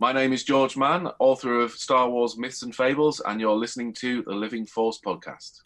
My name is George Mann, author of Star Wars Myths and Fables, and you're listening to the Living Force podcast.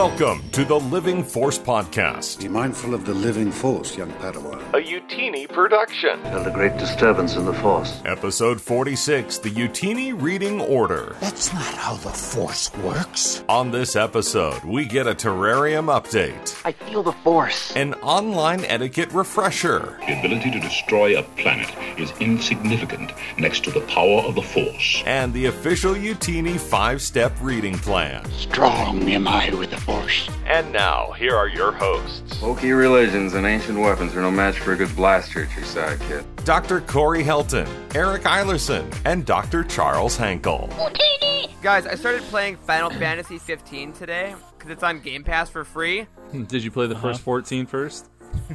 Welcome to the Living Force Podcast. Be mindful of the living force, young Padawan. A Youtini production. Felt a great disturbance in the force. Episode 46 The Youtini Reading Order. That's not how the Force works. On this episode, we get a terrarium update, I feel the force. an online etiquette refresher, The ability to destroy a planet is insignificant next to the power of the Force. and the official Youtini five step reading plan. Strong am I with the Force. And now, here are your hosts. Folky religions and ancient weapons are no match for a good blaster at your side, kid. Dr. Corey Helton, Eric Eilerson, and Dr. Charles Hankel. Youtini! Guys, I started playing Final Fantasy 15 today because it's on Game Pass for free. Did you play the uh-huh. first 14 first?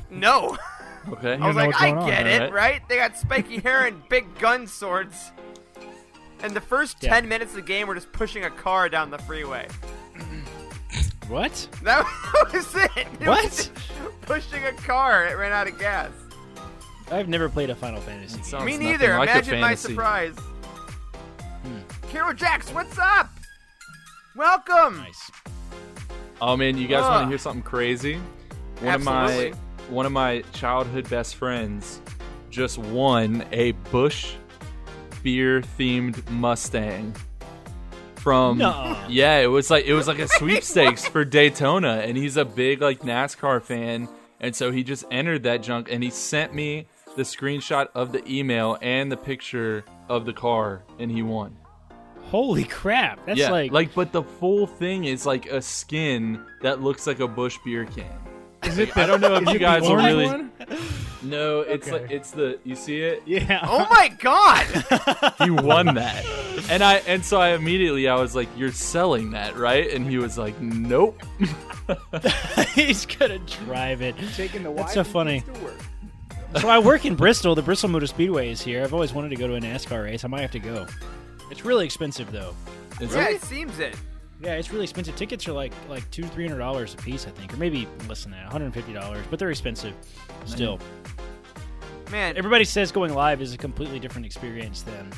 No, Okay. I was like, I get it, right? They got spiky hair and big gun swords. And the first 10 minutes of the game, we're just pushing a car down the freeway. What? That was it. It What? was pushing a car. It ran out of gas. I've never played a Final Fantasy game. Me neither. like Imagine my fantasy. surprise. Hmm. Carol Jax, what's up? Welcome. Nice. Oh man, you guys want to hear something crazy? One Absolutely. of my one of my childhood best friends just won a Busch beer themed Mustang from No. Yeah, it was like it was like a sweepstakes for Daytona and he's a big like NASCAR fan and so he just entered that junk and he sent me the screenshot of the email and the picture of the car and he won. Holy crap! That's yeah, like, but the full thing is like a skin that looks like a Busch beer can. Is it I don't know if you guys will orange really. one? No, it's Okay. like it's the you see it. Yeah. Oh my god. He won that, and I and so I immediately I was like, "You're selling that, right?" And he was like, "Nope." He's gonna drive it. Taking the That's so funny. So I work in Bristol. The Bristol Motor Speedway is here. I've always wanted to go to a NASCAR race. I might have to go. It's really expensive though. Is yeah, it? it seems it. Yeah, it's really expensive. Tickets are like like two three hundred dollars a piece, I think, or maybe less than that, one hundred fifty dollars. But they're expensive still. Man, Everybody says going live is a completely different experience than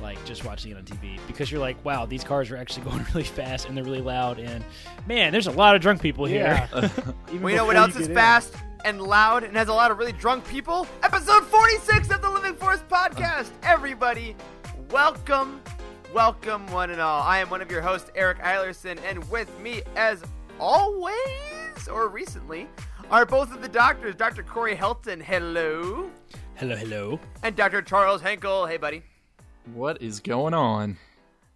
like just watching it on TV because you're like, wow, these cars are actually going really fast and they're really loud and man, there's a lot of drunk people here. we know what else is fast and loud and has a lot of really drunk people? Episode 46 of the Living Force podcast. Everybody, welcome, welcome, one and all. I am one of your hosts, Eric Eilerson, and with me, as always, or recently, are both of the doctors, Dr. Corey Helton, hello, hello, hello. and Dr. Charles Henkel, hey, buddy. What is going on?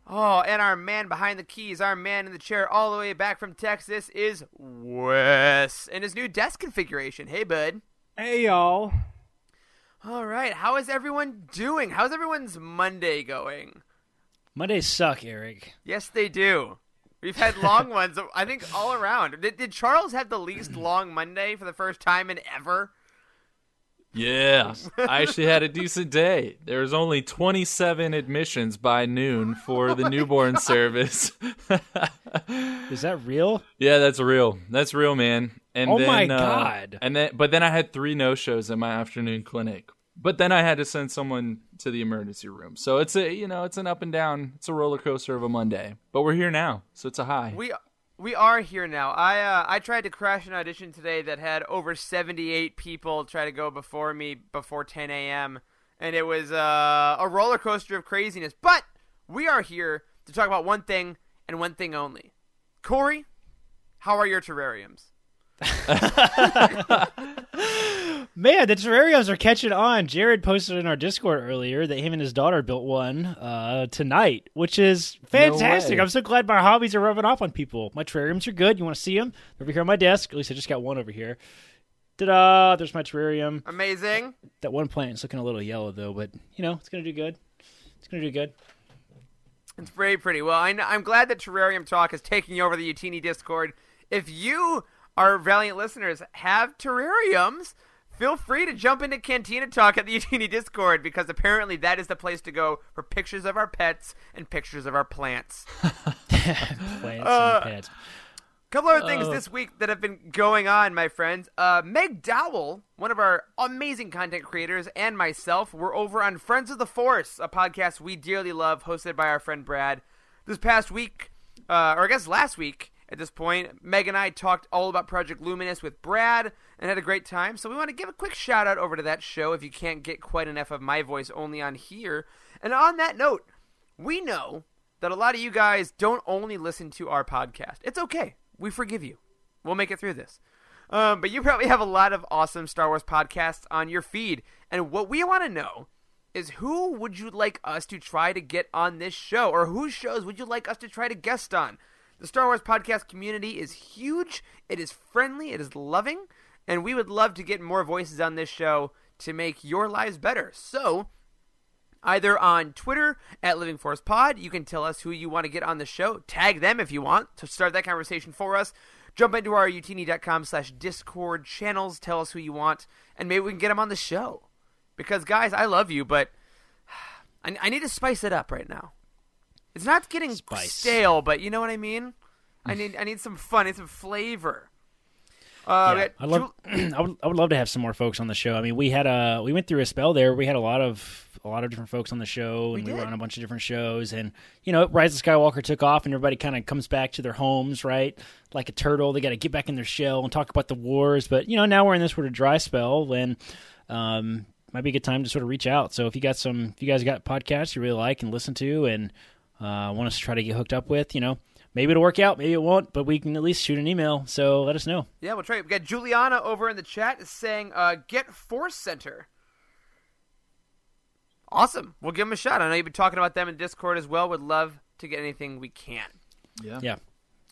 Oh, and our man behind the keys, our man in the chair all the way back from Texas is Wes in his new desk configuration. Hey, bud. Hey y'all. All right, how is everyone doing? How's everyone's Monday going? Mondays suck, Eric. Yes, they do. We've had long ones, I think, all around. Did, did Charles have the least long Monday for the first time in ever? Yeah, I actually had a decent day. There was only 27 admissions by noon for the newborn service. Is that real? Yeah, that's real. That's real, man. And Oh then, my uh, God. and then, but then I had three no shows in my afternoon clinic. But then I had to send someone to the emergency room. So it's a, you know, it's an up and down. It's a roller coaster of a Monday. But we're here now, so it's a high. We we are here now. I uh, I tried to crash an audition today that had over 78 people try to go before me before 10 a.m. and it was uh, a roller coaster of craziness. But we are here to talk about one thing and one thing only. Corey, how are your terrariums? Man, the terrariums are catching on. Jared posted in our Discord earlier that him and his daughter built one uh, tonight, which is fantastic. way. I'm so glad my hobbies are rubbing off on people. My terrariums are good. You want to see them? They're over here on my desk. At least I just got one over here. Ta-da! There's my terrarium. Amazing. That one plant is looking a little yellow though, but you know it's gonna do good. It's gonna do good. It's very pretty. Well, I am glad that Terrarium Talk is taking over the Youtini Discord. If you, our valiant listeners, have terrariums, feel free to jump into Cantina Talk at the Youtini Discord because apparently that is the place to go for pictures of our pets and pictures of our plants. Plants Uh, and pets. couple other things this week that have been going on, my friends. Uh, Meg Dowell, one of our amazing content creators, and myself were over on Friends of the Force, a podcast we dearly love, hosted by our friend Brad. This past week, uh, or I guess last week at this point, Meg and I talked all about Project Luminous with Brad and had a great time. So we want to give a quick shout out over to that show if you can't get quite enough of my voice only on here. And on that note, we know that a lot of you guys don't only listen to our podcast. It's okay. We forgive you. We'll make it through this. Um, but you probably have a lot of awesome Star Wars podcasts on your feed. And what we want to know is who would you like us to try to get on this show? Or whose shows would you like us to try to guest on? The Star Wars podcast community is huge, it is friendly, it is loving, and we would love to get more voices on this show to make your lives better. So, either on Twitter at Living Force Pod. You can tell us who you want to get on the show. Tag them if you want to start that conversation for us. Jump into our youtini.com slash Discord channels. Tell us who you want, and maybe we can get them on the show. Because, guys, I love you, but I, I need to spice it up right now. It's not getting Spice. stale, but you know what I mean? I need I need some fun, I need some flavor. Uh, yeah, I love. I would. I would love to have some more folks on the show. I mean, we had a. We went through a spell there. We had a lot of a lot of different folks on the show, and we, were on a bunch of different shows. And you know, Rise of Skywalker took off, and everybody kind of comes back to their homes, right? Like a turtle, they got to get back in their shell and talk about the wars. But you know, now we're in this sort of dry spell and Um, might be a good time to sort of reach out. So if you got some, if you guys got podcasts you really like and listen to, and uh, want us to try to get hooked up with, you know, maybe it'll work out, maybe it won't, but we can at least shoot an email. So let us know. Yeah, we'll try. We got Juliana over in the chat is saying, uh, "Get Force Center." Awesome. We'll give them a shot. I know you've been talking about them in Discord as well. Would love to get anything we can. Yeah. Yeah.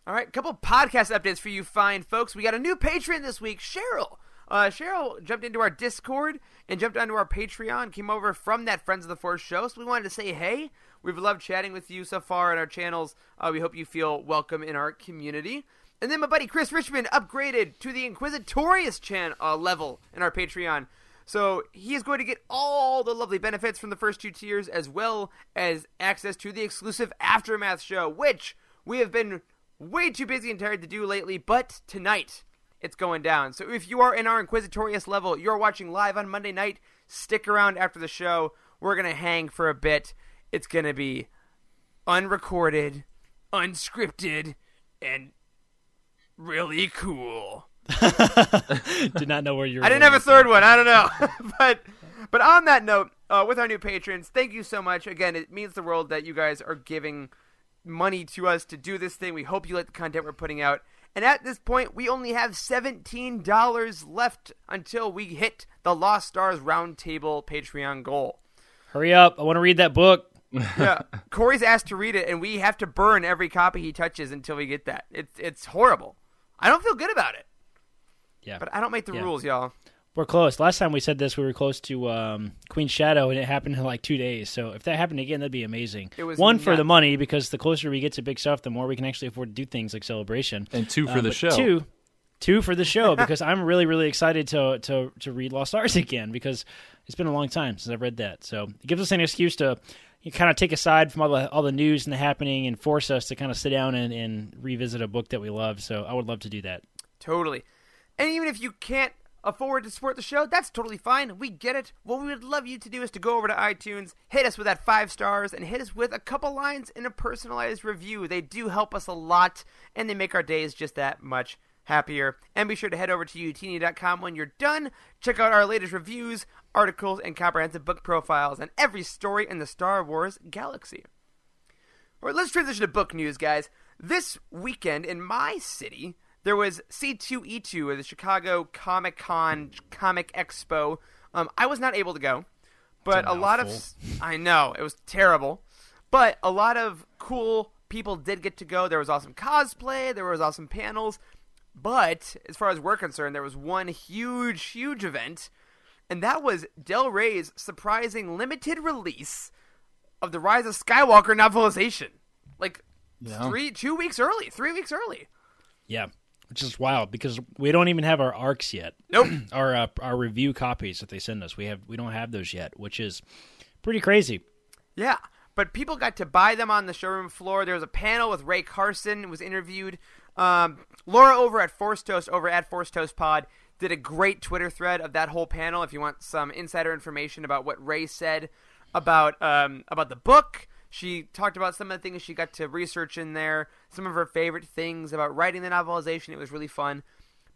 All right, a couple podcast updates for you fine folks. We got a new patron this week, Cheryl. Uh, Cheryl jumped into our Discord and jumped onto our Patreon, came over from that Friends of the Force show. So we wanted to say hey. We've loved chatting with you so far on our channels. Uh, we hope you feel welcome in our community. And then my buddy Chris Richmond upgraded to the Inquisitorious chan- uh, level in our Patreon. So he is going to get all the lovely benefits from the first two tiers, as well as access to the exclusive Aftermath show, which we have been way too busy and tired to do lately. But tonight, it's going down. So if you are in our Inquisitorious level, you're watching live on Monday night, stick around after the show. We're going to hang for a bit. It's going to be unrecorded, unscripted, and really cool. Did not know where you were. I didn't have a third one. I don't know, but but on that note, uh, with our new patrons, thank you so much. Again, it means the world that you guys are giving money to us to do this thing. We hope you like the content we're putting out. And at this point, we only have seventeen dollars left until we hit the Lost Stars Roundtable Patreon goal. Hurry up! I want to read that book. Yeah, Corey's asked to read it, and we have to burn every copy he touches until we get that. It's it's horrible. I don't feel good about it, Yeah, but I don't make the Yeah. rules, y'all. we're close. Last time we said this, we were close to um, Queen Shadow, and it happened in like two days. So if that happened again, that'd be amazing. It was one for the money because the closer we get to big stuff, the more we can actually afford to do things like celebration. And two for Um, the show. Two, two for the show because I'm really really excited to to to read Lost Stars again because it's been a long time since I've read that. So it gives us an excuse to you kind of take aside from all the all the news and the happening and force us to kind of sit down and, and revisit a book that we love. So I would love to do that. Totally. And even if you can't afford to support the show, that's totally fine. We get it. What we would love you to do is to go over to iTunes, hit us with that five stars, and hit us with a couple lines in a personalized review. They do help us a lot, and they make our days just that much happier. And be sure to head over to youtini.com when you're done. Check out our latest reviews, articles, and comprehensive book profiles on every story in the Star Wars galaxy. All right, let's transition to book news, guys. This weekend in my city, there was C2E2 or the Chicago Comic Con Comic Expo. Um, I was not able to go, but a a lot of I know it was terrible, but a lot of cool people did get to go. There was awesome cosplay, there was awesome panels, but as far as we're concerned, there was one huge, huge event, and that was Del Rey's surprising limited release of the Rise of Skywalker novelization. Like Yeah. three, two weeks early, three weeks early. Yeah, which is wild because we don't even have our arcs yet. Nope. our uh, our review copies that they send us, we have we don't have those yet, which is pretty crazy. Yeah, but people got to buy them on the showroom floor. There was a panel with Rae Carson who was interviewed. Um, Laura over at Force Toast, over at Force Toast Pod, did a great Twitter thread of that whole panel. If you want some insider information about what Rae said about um, about the book, she talked about some of the things she got to research in there, some of her favorite things about writing the novelization. It was really fun.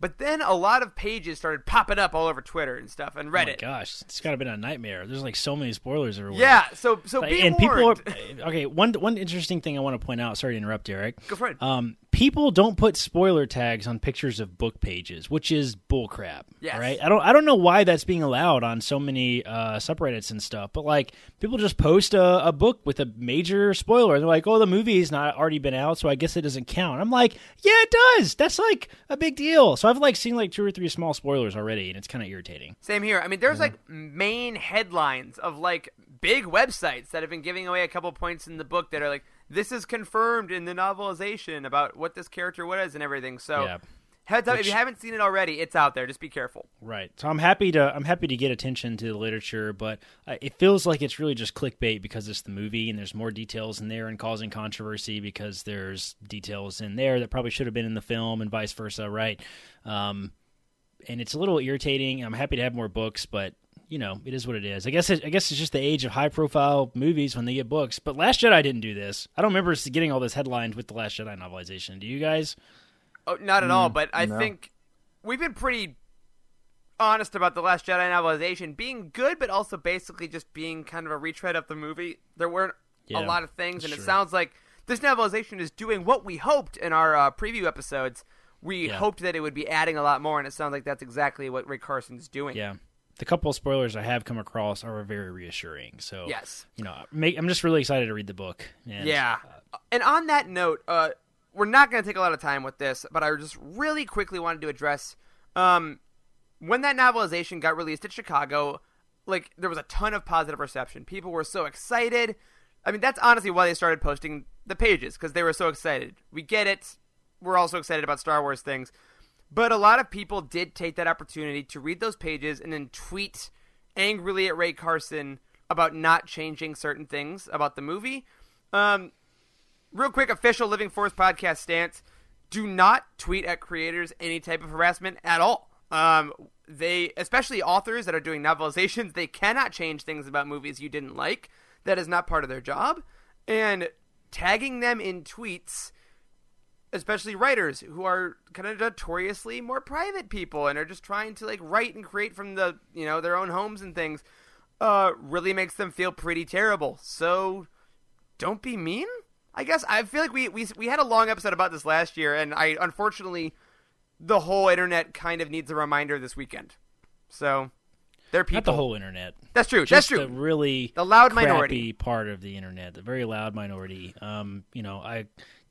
But then a lot of pages started popping up all over Twitter and stuff and Reddit. Oh my gosh, it's got to been a nightmare. There's like so many spoilers everywhere. Yeah, so so Like, and warned. people are okay. One one interesting thing I want to point out. Sorry to interrupt, Eric. Go for it. Um, people don't put spoiler tags on pictures of book pages, which is bullcrap. Yes. Right. I don't. I don't know why that's being allowed on so many uh, subreddits and stuff. But like, people just post a, a book with a major spoiler. They're like, "Oh, the movie's not already been out, so I guess it doesn't count." I'm like, "Yeah, it does. That's like a big deal." So I've like seen like two or three small spoilers already, and it's kind of irritating. Same here. I mean, there's like main headlines of like big websites that have been giving away a couple points in the book that are like, this is confirmed in the novelization about what this character was and everything. So, Yeah. heads up, if you haven't seen it already, it's out there. Just be careful. Right. So I'm happy to I'm happy to get attention to the literature, but uh, it feels like it's really just clickbait because it's the movie and there's more details in there and causing controversy because there's details in there that probably should have been in the film and vice versa, right? Um, and it's a little irritating. I'm happy to have more books, but you know, it is what it is. I guess it, I guess it's just the age of high profile movies when they get books. But Last Jedi didn't do this. I don't remember getting all this headlines with the Last Jedi novelization. Do you guys? Oh, not at all. But I no. think we've been pretty honest about the Last Jedi novelization being good, but also basically just being kind of a retread of the movie. There weren't Yeah, a lot of things, and that's it sounds like this novelization is doing what we hoped in our uh, preview episodes. We Yeah. hoped that it would be adding a lot more, and it sounds like that's exactly what Rae Carson's doing. Yeah. The couple of spoilers I have come across are very reassuring. So Yes. you know, make, I'm just really excited to read the book. And, Yeah. And on that note, uh, we're not going to take a lot of time with this, but I just really quickly wanted to address um, when that novelization got released at Chicago. Like there was a ton of positive reception. People were so excited. I mean, that's honestly why they started posting the pages because they were so excited. We get it. We're also excited about Star Wars things. But a lot of people did take that opportunity to read those pages and then tweet angrily at Rae Carson about not changing certain things about the movie. Um, real quick, official Living Force podcast stance: Do not tweet at creators any type of harassment at all. Um, they, especially authors that are doing novelizations, they cannot change things about movies you didn't like. That is not part of their job. And tagging them in tweets especially writers who are kind of notoriously more private people and are just trying to like write and create from the you know their own homes and things uh really makes them feel pretty terrible so don't be mean i guess i feel like we we, we had a long episode about this last year and i unfortunately the whole internet kind of needs a reminder this weekend so they're people Not the whole internet. That's true, Just that's true. The really The loud minority. part of the internet, the very loud minority. Um, you know, I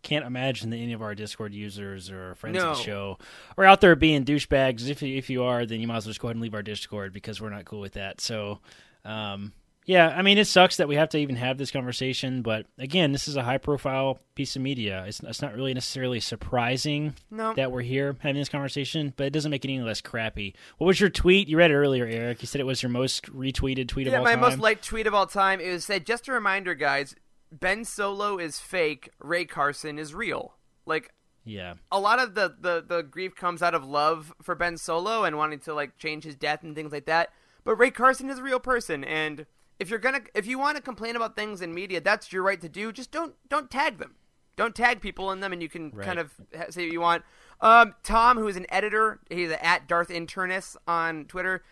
can't imagine that any of our Discord users or friends of the show are out there being douchebags. If you, if you are, then you might as well just go ahead and leave our Discord because we're not cool with that. So, um, yeah, I mean, it sucks that we have to even have this conversation, but again, this is a high profile piece of media. It's, it's not really necessarily surprising No. that we're here having this conversation, but it doesn't make it any less crappy. What was your tweet? You read it earlier, Eric. You said it was your most retweeted tweet yeah, of all my time. My most liked tweet of all time. It was said, just a reminder, guys. Ben Solo is fake. Rae Carson is real. Like yeah. a lot of the, the the grief comes out of love for Ben Solo and wanting to like change his death and things like that. But Rae Carson is a real person, and if you're gonna if you want to complain about things in media, that's your right to do. Just don't don't tag them. Don't tag people in them, and you can Right. kind of say what you want. Um, Tom, who is an editor, he's at Darth Internus on Twitter.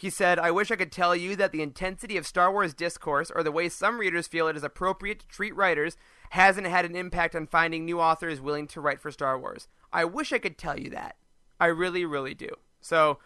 He said, I wish I could tell you that the intensity of Star Wars discourse, or the way some readers feel it is appropriate to treat writers, hasn't had an impact on finding new authors willing to write for Star Wars. I wish I could tell you that. I really, really do. So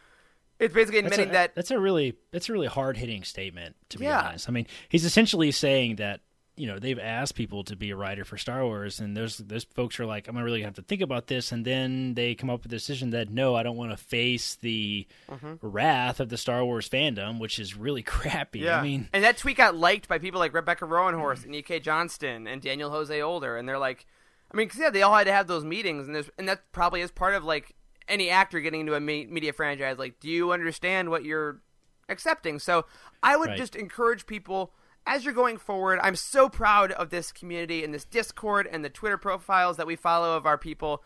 it's basically That's admitting a, that that's a really that's a really hard hitting statement to be Yeah. honest. I mean, he's essentially saying that you know they've asked people to be a writer for Star Wars, and those those folks are like, I'm gonna really have to think about this, and then they come up with the decision that no, I don't want to face the Mhm. wrath of the Star Wars fandom, which is really crappy. Yeah. I mean, and that tweet got liked by people like Rebecca Roanhorse and E.K. Johnston and Daniel Jose Older, and they're like, I mean, 'cause, yeah, they all had to have those meetings, and there's, and that probably is part of like any actor getting into a me- media franchise. Like, do you understand what you're accepting? So, I would Right. just encourage people as you're going forward. I'm so proud of this community and this Discord and the Twitter profiles that we follow of our people.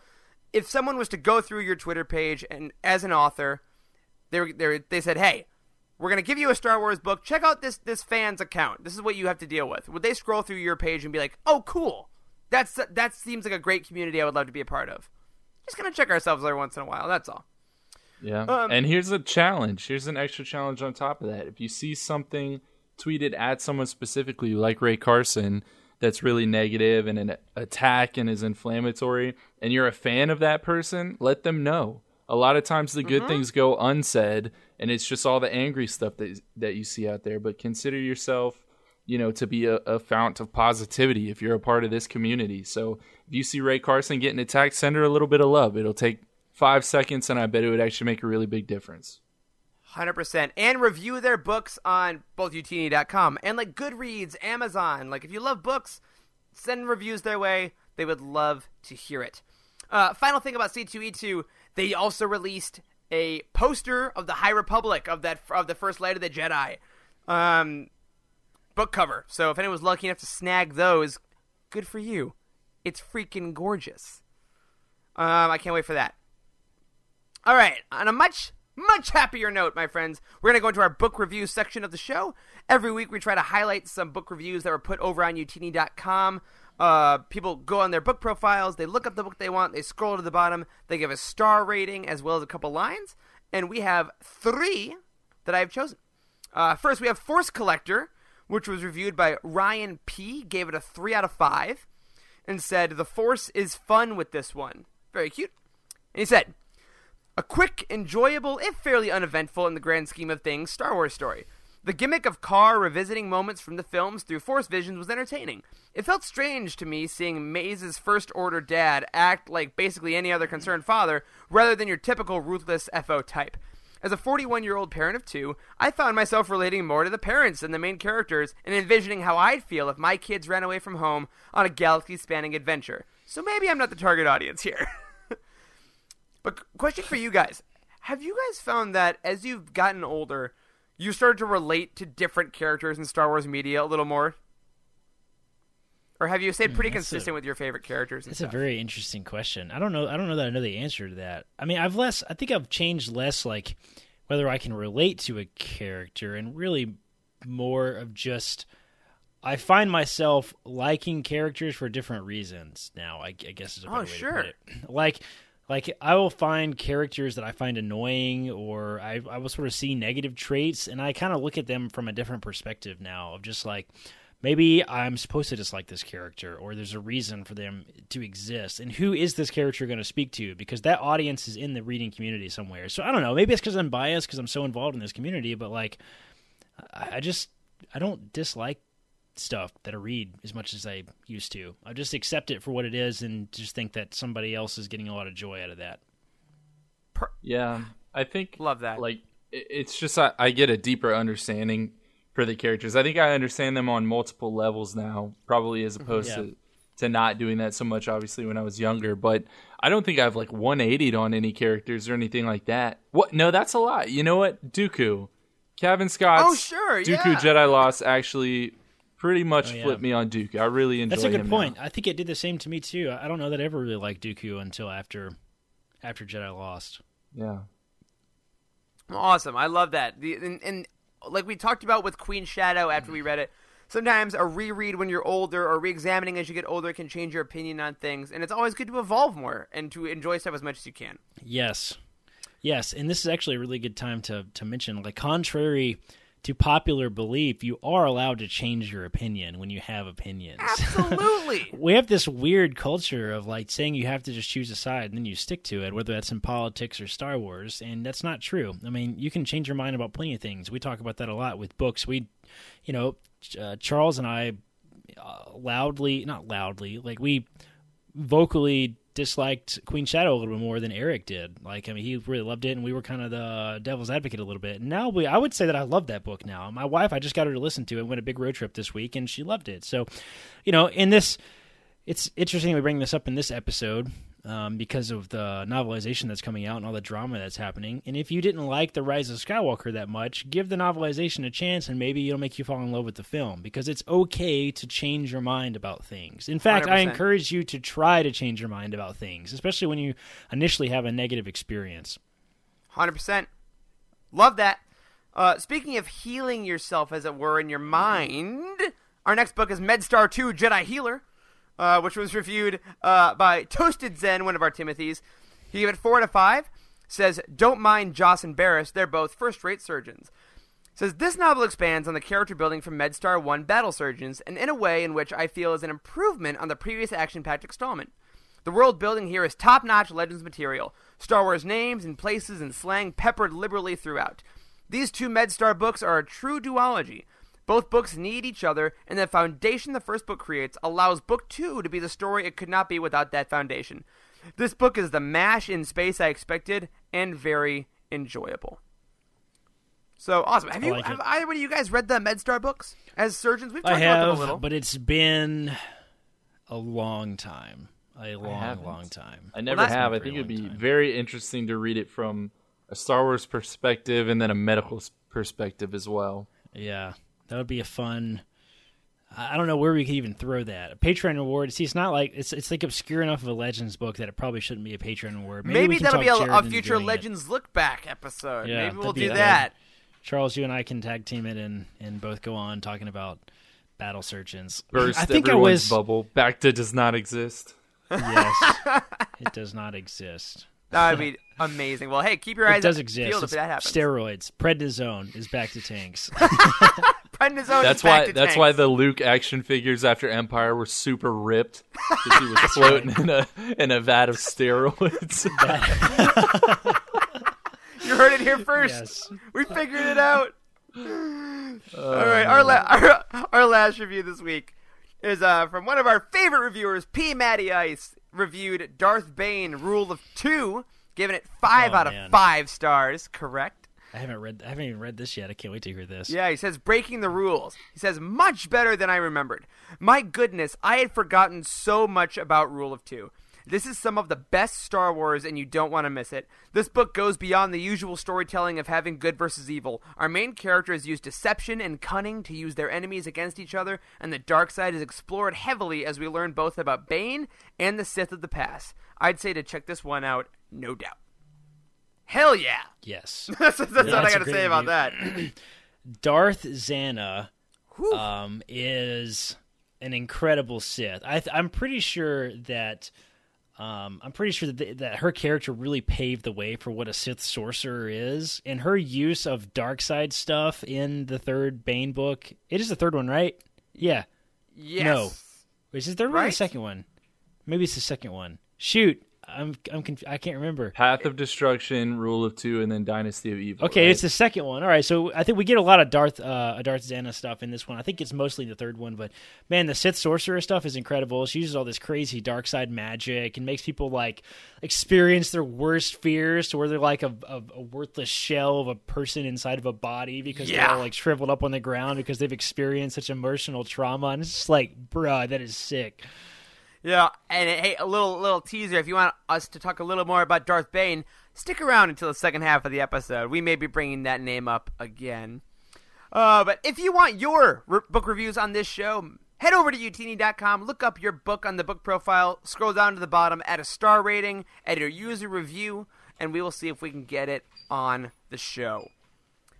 if someone was to go through your Twitter page and as an author, they they they said, "Hey, we're gonna give you a Star Wars book. Check out this this fan's account. This is what you have to deal with." Would they scroll through your page and be like, "Oh, cool. That's that seems like a great community. I would love to be a part of." Just gonna check ourselves every once in a while. That's all. Yeah. Um, and here's a challenge. Here's an extra challenge on top of that. If you see something tweeted at someone specifically, like Rae Carson, that's really negative and an attack and is inflammatory, and you're a fan of that person, let them know. A lot of times the good mm-hmm. things go unsaid, and it's just all the angry stuff that that you see out there. But consider yourself, you know, to be a, a fount of positivity if you're a part of this community. So if you see Rae Carson getting attacked, send her a little bit of love. It'll take five seconds, and I bet it would actually make a really big difference. 100%. And review their books on both youtini.com and like Goodreads, Amazon. Like if you love books, send reviews their way. They would love to hear it. Uh, final thing about C2E2, they also released a poster of the High Republic of that of the first Light of the Jedi um, book cover. So if anyone was lucky enough to snag those, good for you. It's freaking gorgeous. Um, I can't wait for that. All right, on a much much happier note, my friends, we're going to go into our book review section of the show. Every week, we try to highlight some book reviews that were put over on youtini.com. Uh, people go on their book profiles, they look up the book they want, they scroll to the bottom, they give a star rating as well as a couple lines, and we have three that I have chosen. Uh, first, we have Force Collector, which was reviewed by Ryan P. Gave it a three out of five, and said the Force is fun with this one. Very cute. And he said, a quick, enjoyable, if fairly uneventful in the grand scheme of things, Star Wars story. The gimmick of Karr revisiting moments from the films through Force visions was entertaining. It felt strange to me seeing Maize's First Order dad act like basically any other concerned father, rather than your typical ruthless FO type. As a 41 year old parent of two, I found myself relating more to the parents than the main characters and envisioning how I'd feel if my kids ran away from home on a galaxy spanning adventure. So maybe I'm not the target audience here. But question for you guys: Have you guys found that as you've gotten older, you started to relate to different characters in Star Wars media a little more? Or have you stayed hmm, pretty consistent a, with your favorite characters? It's a very interesting question. I don't know. I don't know that I know the answer to that. I mean, I've less. I think I've changed less, like whether I can relate to a character, and really more of just. I find myself liking characters for different reasons now. I, I guess is a better oh, way sure. to put it. Like like I will find characters that I find annoying or I, I will sort of see negative traits and I kind of look at them from a different perspective now of just like maybe I'm supposed to dislike this character or there's a reason for them to exist and who is this character going to speak to because that audience is in the reading community somewhere. So I don't know, maybe it's cuz I'm biased cuz I'm so involved in this community but like I just I don't dislike stuff that I read as much as I used to. I just accept it for what it is and just think that somebody else is getting a lot of joy out of that. Yeah, I think love that. Like it's just I, I get a deeper understanding for the characters. I think I understand them on multiple levels now, probably as mm-hmm. opposed yeah. to to not doing that so much obviously when I was younger, but I don't think I've like 180'd on any characters or anything like that. What no, that's a lot. You know what? Dooku. Cavan Scott's oh, sure, Dooku yeah. Jedi Lost actually pretty much oh, yeah. flipped me on Dooku. I really enjoy. That's a good point. Now. I think it did the same to me too. I don't know that I ever really liked Dooku until after after Jedi Lost. Yeah. Awesome. I love that. The and, and like we talked about with Queen Shadow after we read it. Sometimes a reread when you're older or re-examining as you get older can change your opinion on things, and it's always good to evolve more and to enjoy stuff as much as you can. Yes, yes, and this is actually a really good time to to mention, like, contrary to popular belief, you are allowed to change your opinion when you have opinions. Absolutely. we have this weird culture of like saying you have to just choose a side and then you stick to it, whether that's in politics or Star Wars, and that's not true. I mean, you can change your mind about plenty of things. We talk about that a lot with books. We, you know, uh, Charles and I uh, loudly, not loudly, like we vocally disliked Queen Shadow a little bit more than Eric did. Like, I mean, he really loved it, and we were kind of the devil's advocate a little bit. And now we, I would say that I love that book now. My wife, I just got her to listen to it. Went a big road trip this week, and she loved it. So, you know, in this, it's interesting we bring this up in this episode. Um, because of the novelization that's coming out and all the drama that's happening. And if you didn't like The Rise of Skywalker that much, give the novelization a chance and maybe it'll make you fall in love with the film because it's okay to change your mind about things. In fact, 100%. I encourage you to try to change your mind about things, especially when you initially have a negative experience. 100%. Love that. Uh, speaking of healing yourself, as it were, in your mind, our next book is MedStar 2 Jedi Healer, uh, which was reviewed uh, by Toasted Zen, one of our Timothys. He gave it 4 out of 5. Says, Don't mind Jos and Barriss, they're both first rate surgeons. Says, This novel expands on the character building from MedStar 1 Battle Surgeons, and in a way in which I feel is an improvement on the previous action packed installment. The world building here is top notch Legends material. Star Wars names and places and slang peppered liberally throughout. These two MedStar books are a true duology. Both books need each other, and the foundation the first book creates allows book two to be the story it could not be without that foundation. This book is the mash in space I expected, and very enjoyable. So awesome! Have I you, like have either one of you guys read the MedStar books as surgeons? We've talked I about them a have, little. but it's been a long time. A long, long time. I never that's have. I think it'd be time. very interesting to read it from a Star Wars perspective and then a medical perspective as well. Yeah, that would be a fun. I I don't know where we could even throw that. A Patreon reward. See, it's not like it's it's like obscure enough of a Legends book that it probably shouldn't be a Patreon reward. Maybe, Maybe that'll be a, a future doing it. Legends look back episode. Yeah, Maybe we'll do good. that. Charles, you and I can tag team it and and both go on talking about battle surgeons. Burst I think I everyone's was. bubble. Bacta does not exist. Yes, it does not exist. That would be amazing. Well, hey, keep your eyes. It eyes does peeled exist. if that happens. steroids. Prednisone is bacta tanks. Prednisone That's is back why. to That's why the Luke action figures after Empire were super ripped because he was floating in a in a vat of steroids. You heard it here first. yes. We figured it out. All right, our, la- our our last review this week is uh, from one of our favorite reviewers, P. Matty Ice, reviewed Darth Bane Rule of Two, giving it five Oh, out of five stars. Correct. I haven't read. I haven't even read this yet. I can't wait to hear this. Yeah, he says breaking the rules. He says much better than I remembered. My goodness, I had forgotten so much about Rule of Two. This is some of the best Star Wars, and you don't want to miss it. This book goes beyond the usual storytelling of having good versus evil. Our main characters use deception and cunning to use their enemies against each other, and the dark side is explored heavily as we learn both about Bane and the Sith of the past. I'd say to check this one out, no doubt. Hell yeah! Yes. that's that's what I gotta great say about that. Darth Zannah um, is an incredible Sith. I th- I'm pretty sure that um, I'm pretty sure that th- that her character really paved the way for what a Sith sorcerer is, and her use of dark side stuff in the third Bane book. It is the third one, right? Yeah. Yes. No. Is it the third one or the second one? Maybe it's the second one. Shoot, I'm I'm conf- I can't remember. Path of Destruction, Rule of Two, and then Dynasty of Evil. Okay, right? it's the second one. All right, so I think we get a lot of Darth uh, Darth Zannah stuff in this one. I think it's mostly the third one, but man, the Sith sorcerer stuff is incredible. She uses all this crazy dark side magic and makes people like experience their worst fears to where they're like a, a, a worthless shell of a person inside of a body because Yeah. they're all like shriveled up on the ground because they've experienced such emotional trauma. And it's just like, bruh, that is sick. Yeah, and hey, a little little teaser. If you want us to talk a little more about Darth Bane, stick around until the second half of the episode. We may be bringing that name up again. Uh, but if you want your re- book reviews on this show, head over to youtini.com, look up your book on the book profile, scroll down to the bottom, add a star rating, add your user review, and we will see if we can get it on the show.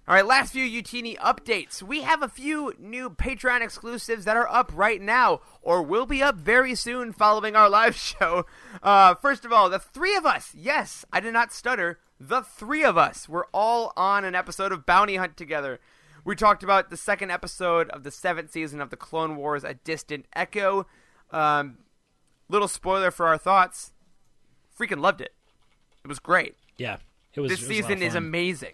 All right, last few Youtini updates. We have a few new Patreon exclusives that are up right now, or will be up very soon following our live show. Uh, first of all, the three of us. Yes, I did not stutter. The three of us. We're all on an episode of Bounty Hunt together. We talked about the second episode of the seventh season of the Clone Wars: A Distant Echo. Um, little spoiler for our thoughts. Freaking loved it. It was great. Yeah, it was. This it was a lot of season is amazing.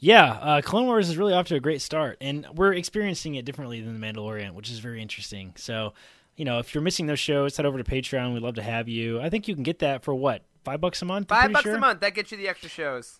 Yeah, uh, Clone Wars is really off to a great start, and we're experiencing it differently than The Mandalorian, which is very interesting. So, you know, if you're missing those shows, head over to Patreon. We'd love to have you. I think you can get that for what five bucks a month. I'm Five pretty bucks sure? a month. That gets you the extra shows.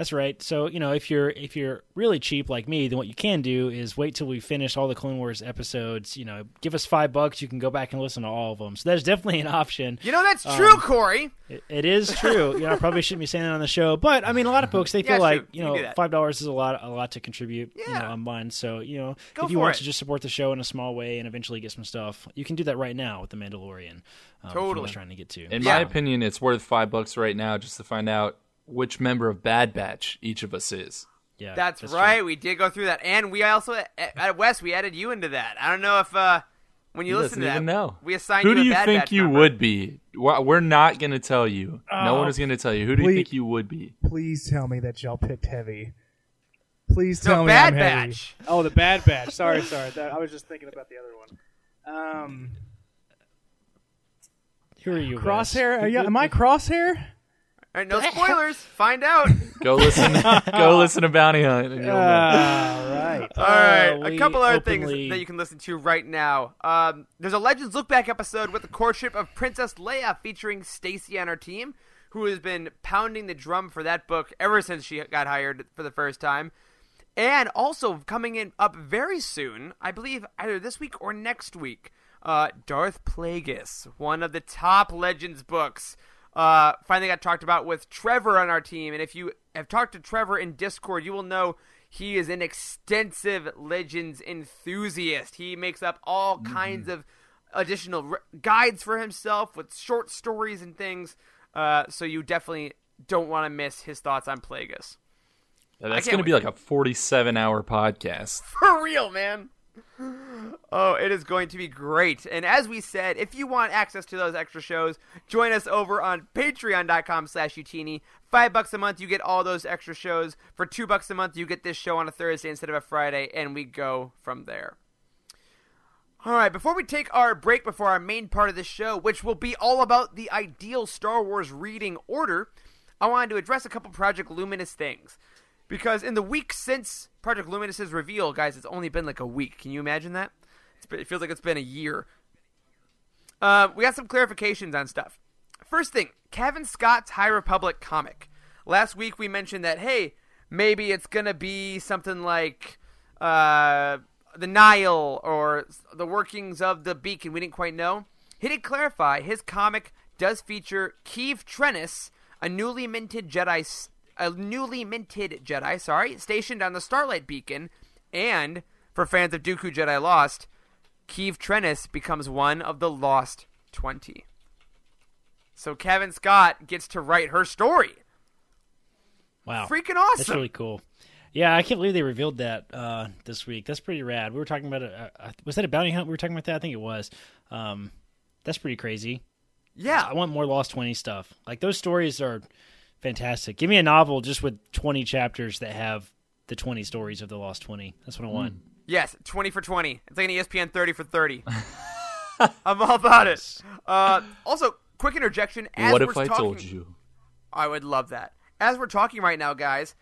That's right. So you know, if you're if you're really cheap like me, then what you can do is wait till we finish all the Clone Wars episodes. You know, give us five bucks, you can go back and listen to all of them. So that's definitely an option. You know, that's true, um, Corey. It, it is true. you know, I probably shouldn't be saying that on the show, but I mean, a lot of folks they feel yeah, like you know five dollars is a lot a lot to contribute. Yeah. You know, online. So you know, go if you want it. to just support the show in a small way and eventually get some stuff, you can do that right now with the Mandalorian. Um, totally. trying to get to. In yeah. my opinion, it's worth five bucks right now just to find out which member of Bad Batch each of us is. Yeah, that's, that's right. True. We did go through that, and we also at West we added you into that. I don't know if uh, when you he listen to that, know. we assigned Who you do you think Batch you member. would be? We're not going to tell you. no one is going to tell you. Who do please, you think you would be? Please tell me that y'all picked heavy. Please tell the me Bad I'm Batch. Heavy. Oh, the Bad Batch. Sorry, sorry. That, I was just thinking about the other one. Um, who are you? Crosshair? Are you, am I Crosshair? All right, no spoilers. Find out. Go listen. go listen to Bounty Hunt. And you'll know. All right. All right. Uh, a couple other openly... things that you can listen to right now. Um, there's a Legends Look Back episode with the courtship of Princess Leia featuring Stacy on her team, who has been pounding the drum for that book ever since she got hired for the first time. And also coming in up very soon, I believe either this week or next week, uh, Darth Plagueis, one of the top Legends books uh, finally got talked about with Trevor on our team. And if you have talked to Trevor in Discord, you will know he is an extensive Legends enthusiast. He makes up all mm-hmm. kinds of additional re- guides for himself with short stories and things. Uh, so you definitely don't want to miss his thoughts on Plagueis. Yeah, that's going to be like a 47 hour podcast. For real, man. Oh, it is going to be great. And as we said, if you want access to those extra shows, join us over on patreon.com slash youtini. Five bucks a month, you get all those extra shows. For two bucks a month, you get this show on a Thursday instead of a Friday, and we go from there. All right, before we take our break before our main part of the show, which will be all about the ideal Star Wars reading order, I wanted to address a couple Project Luminous things. Because in the week since Project Luminous's reveal, guys, it's only been like a week. Can you imagine that? Been, it feels like it's been a year. Uh, we got some clarifications on stuff. First thing, Cavan Scott's High Republic comic. Last week we mentioned that, hey, maybe it's to be something like uh, the Nile or the workings of the Beacon. We didn't quite know. He did clarify his comic does feature Keeve Trennis, a newly minted Jedi a newly minted Jedi, sorry, stationed on the Starlight Beacon, and for fans of Dooku Jedi Lost, Keeve Trennis becomes one of the Lost 20. So Cavan Scott gets to write her story. Wow. Freaking awesome. That's really cool. Yeah, I can't believe they revealed that uh, this week. That's pretty rad. We were talking about it. Uh, was that a bounty hunt? We were talking about that. I think it was. Um, that's pretty crazy. Yeah, I want more Lost Twenty stuff. Like those stories are Fantastic. Give me a novel just with 20 chapters that have the 20 stories of the Lost 20. That's what I want. Mm. Yes, 20 for 20. It's like an ESPN 30 for 30. I'm all about it. Uh, also, quick interjection. As what if I talking, told you? I would love that. As we're talking right now, guys,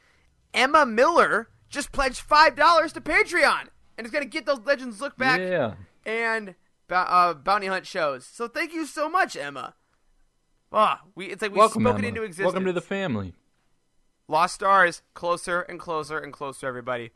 Emma Miller just pledged $5 to Patreon and is going to get those Legends Look Back yeah. and uh, Bounty Hunt shows. So thank you so much, Emma. Ah, we it's like we Welcome, spoken Emma. into existence. Welcome to the family. Lost Stars, closer and closer and closer, everybody.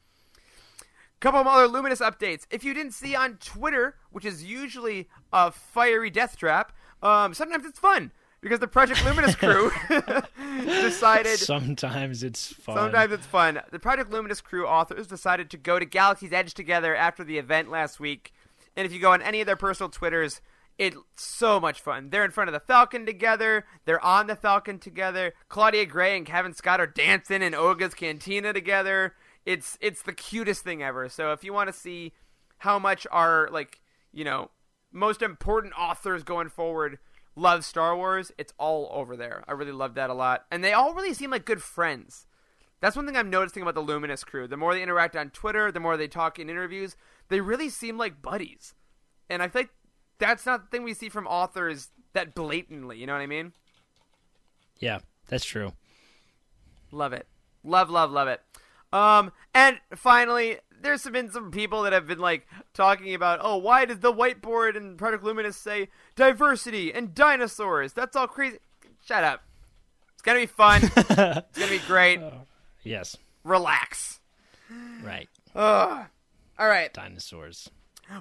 Couple of other Luminous updates. If you didn't see on Twitter, which is usually a fiery death trap, um, sometimes it's fun because the Project Luminous crew decided. Sometimes it's fun. Sometimes it's fun. The Project Luminous crew authors decided to go to Galaxy's Edge together after the event last week. And if you go on any of their personal Twitters, it's so much fun. They're in front of the Falcon together. They're on the Falcon together. Claudia Gray and Cavan Scott are dancing in Oga's Cantina together. It's it's the cutest thing ever. So if you want to see how much our like you know most important authors going forward love Star Wars, it's all over there. I really love that a lot, and they all really seem like good friends. That's one thing I'm noticing about the Luminous crew. The more they interact on Twitter, the more they talk in interviews, they really seem like buddies. And I think that's not the thing we see from authors that blatantly. You know what I mean? Yeah, that's true. Love it. Love, love, love it. Um, and finally, there's been some people that have been like talking about, oh, why does the whiteboard and Project Luminous say diversity and dinosaurs? That's all crazy. Shut up. It's gonna be fun. it's gonna be great. Yes. Relax. Right. Ugh. All right. Dinosaurs.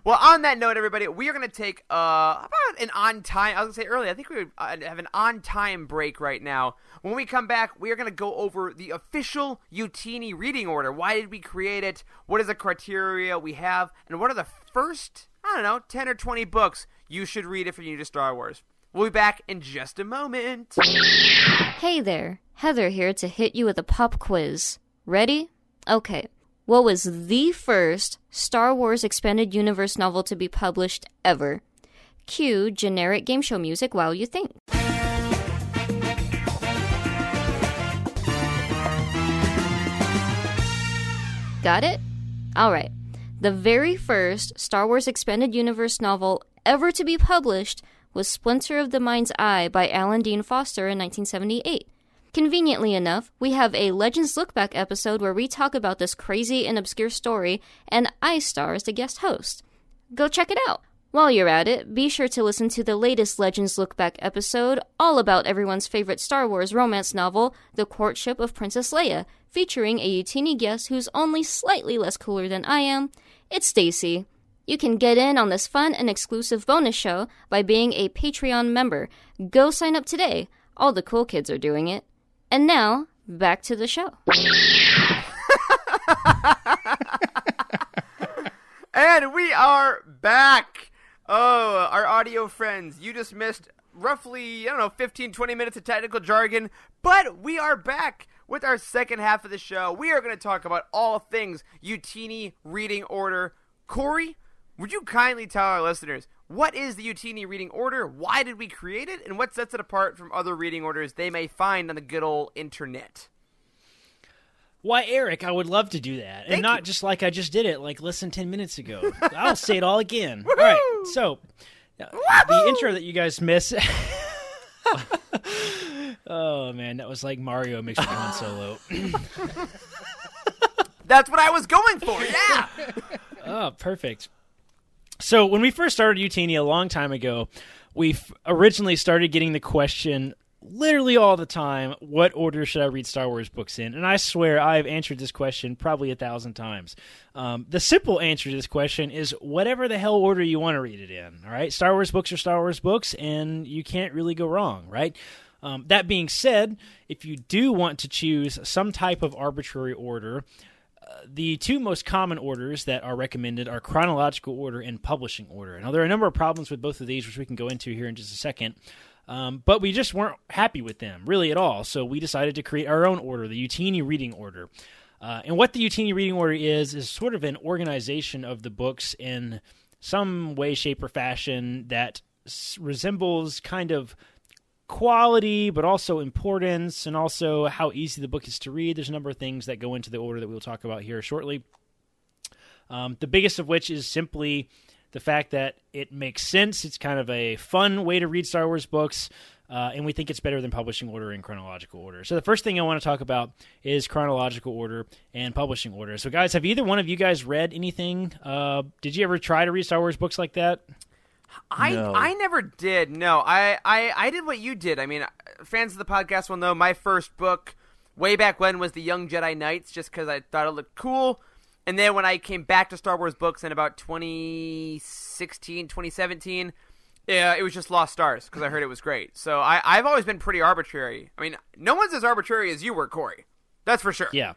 Well, on that note, everybody, we are going to take uh, about an on time. I was going to say earlier, I think we would uh, have an on time break right now. When we come back, we are going to go over the official Youtini reading order. Why did we create it? What is the criteria we have? And what are the first, I don't know, 10 or 20 books you should read if you're new to Star Wars? We'll be back in just a moment. Hey there, Heather here to hit you with a pop quiz. Ready? Okay. What was the first Star Wars Expanded Universe novel to be published ever? Cue generic game show music while you think. Got it? Alright. The very first Star Wars Expanded Universe novel ever to be published was Splinter of the Mind's Eye by Alan Dean Foster in 1978. Conveniently enough, we have a Legends Look Back episode where we talk about this crazy and obscure story, and I star as the guest host. Go check it out. While you're at it, be sure to listen to the latest Legends Look Back episode, all about everyone's favorite Star Wars romance novel, The Courtship of Princess Leia, featuring a Youtini guest who's only slightly less cooler than I am. It's Stacy. You can get in on this fun and exclusive bonus show by being a Patreon member. Go sign up today. All the cool kids are doing it. And now, back to the show. and we are back. Oh, our audio friends, you just missed roughly, I don't know, 15, 20 minutes of technical jargon, but we are back with our second half of the show. We are going to talk about all things Youtini reading order. Corey, would you kindly tell our listeners what is the Youtini reading order? Why did we create it? And what sets it apart from other reading orders they may find on the good old internet? Why, Eric, I would love to do that. Thank and not you. just like I just did it, like less than 10 minutes ago. I'll say it all again. All right. So, uh, the intro that you guys miss. oh, man. That was like Mario mixed with Han Solo. That's what I was going for. Yeah. oh, perfect. So when we first started Youtini a long time ago, we originally started getting the question literally all the time, what order should I read Star Wars books in? And I swear I've answered this question probably a thousand times. Um, the simple answer to this question is whatever the hell order you want to read it in. All right, Star Wars books are Star Wars books, and you can't really go wrong, right? Um, that being said, if you do want to choose some type of arbitrary order, the two most common orders that are recommended are chronological order and publishing order. Now, there are a number of problems with both of these, which we can go into here in just a second. Um, but we just weren't happy with them, really, at all. So we decided to create our own order, the Youtini reading order. Uh, and what the Youtini reading order is, is sort of an organization of the books in some way, shape, or fashion that s- resembles kind of quality, but also importance, and also how easy the book is to read. There's a number of things that go into the order that we'll talk about here shortly. Um, the biggest of which is simply the fact that it makes sense. It's kind of a fun way to read Star Wars books. Uh, and we think it's better than publishing order and chronological order. So the first thing I want to talk about is chronological order and publishing order. So guys, have either one of you guys read anything? Uh, did you ever try to read Star Wars books like that? I No. I never did. No, I, I I did what you did. I mean, fans of the podcast will know my first book way back when was the Young Jedi Knights, just because I thought it looked cool. And then when I came back to Star Wars books in about 2016, 2017, yeah, it was just Lost Stars because I heard it was great. So I I've always been pretty arbitrary. I mean, no one's as arbitrary as you were, Corey. That's for sure. Yeah.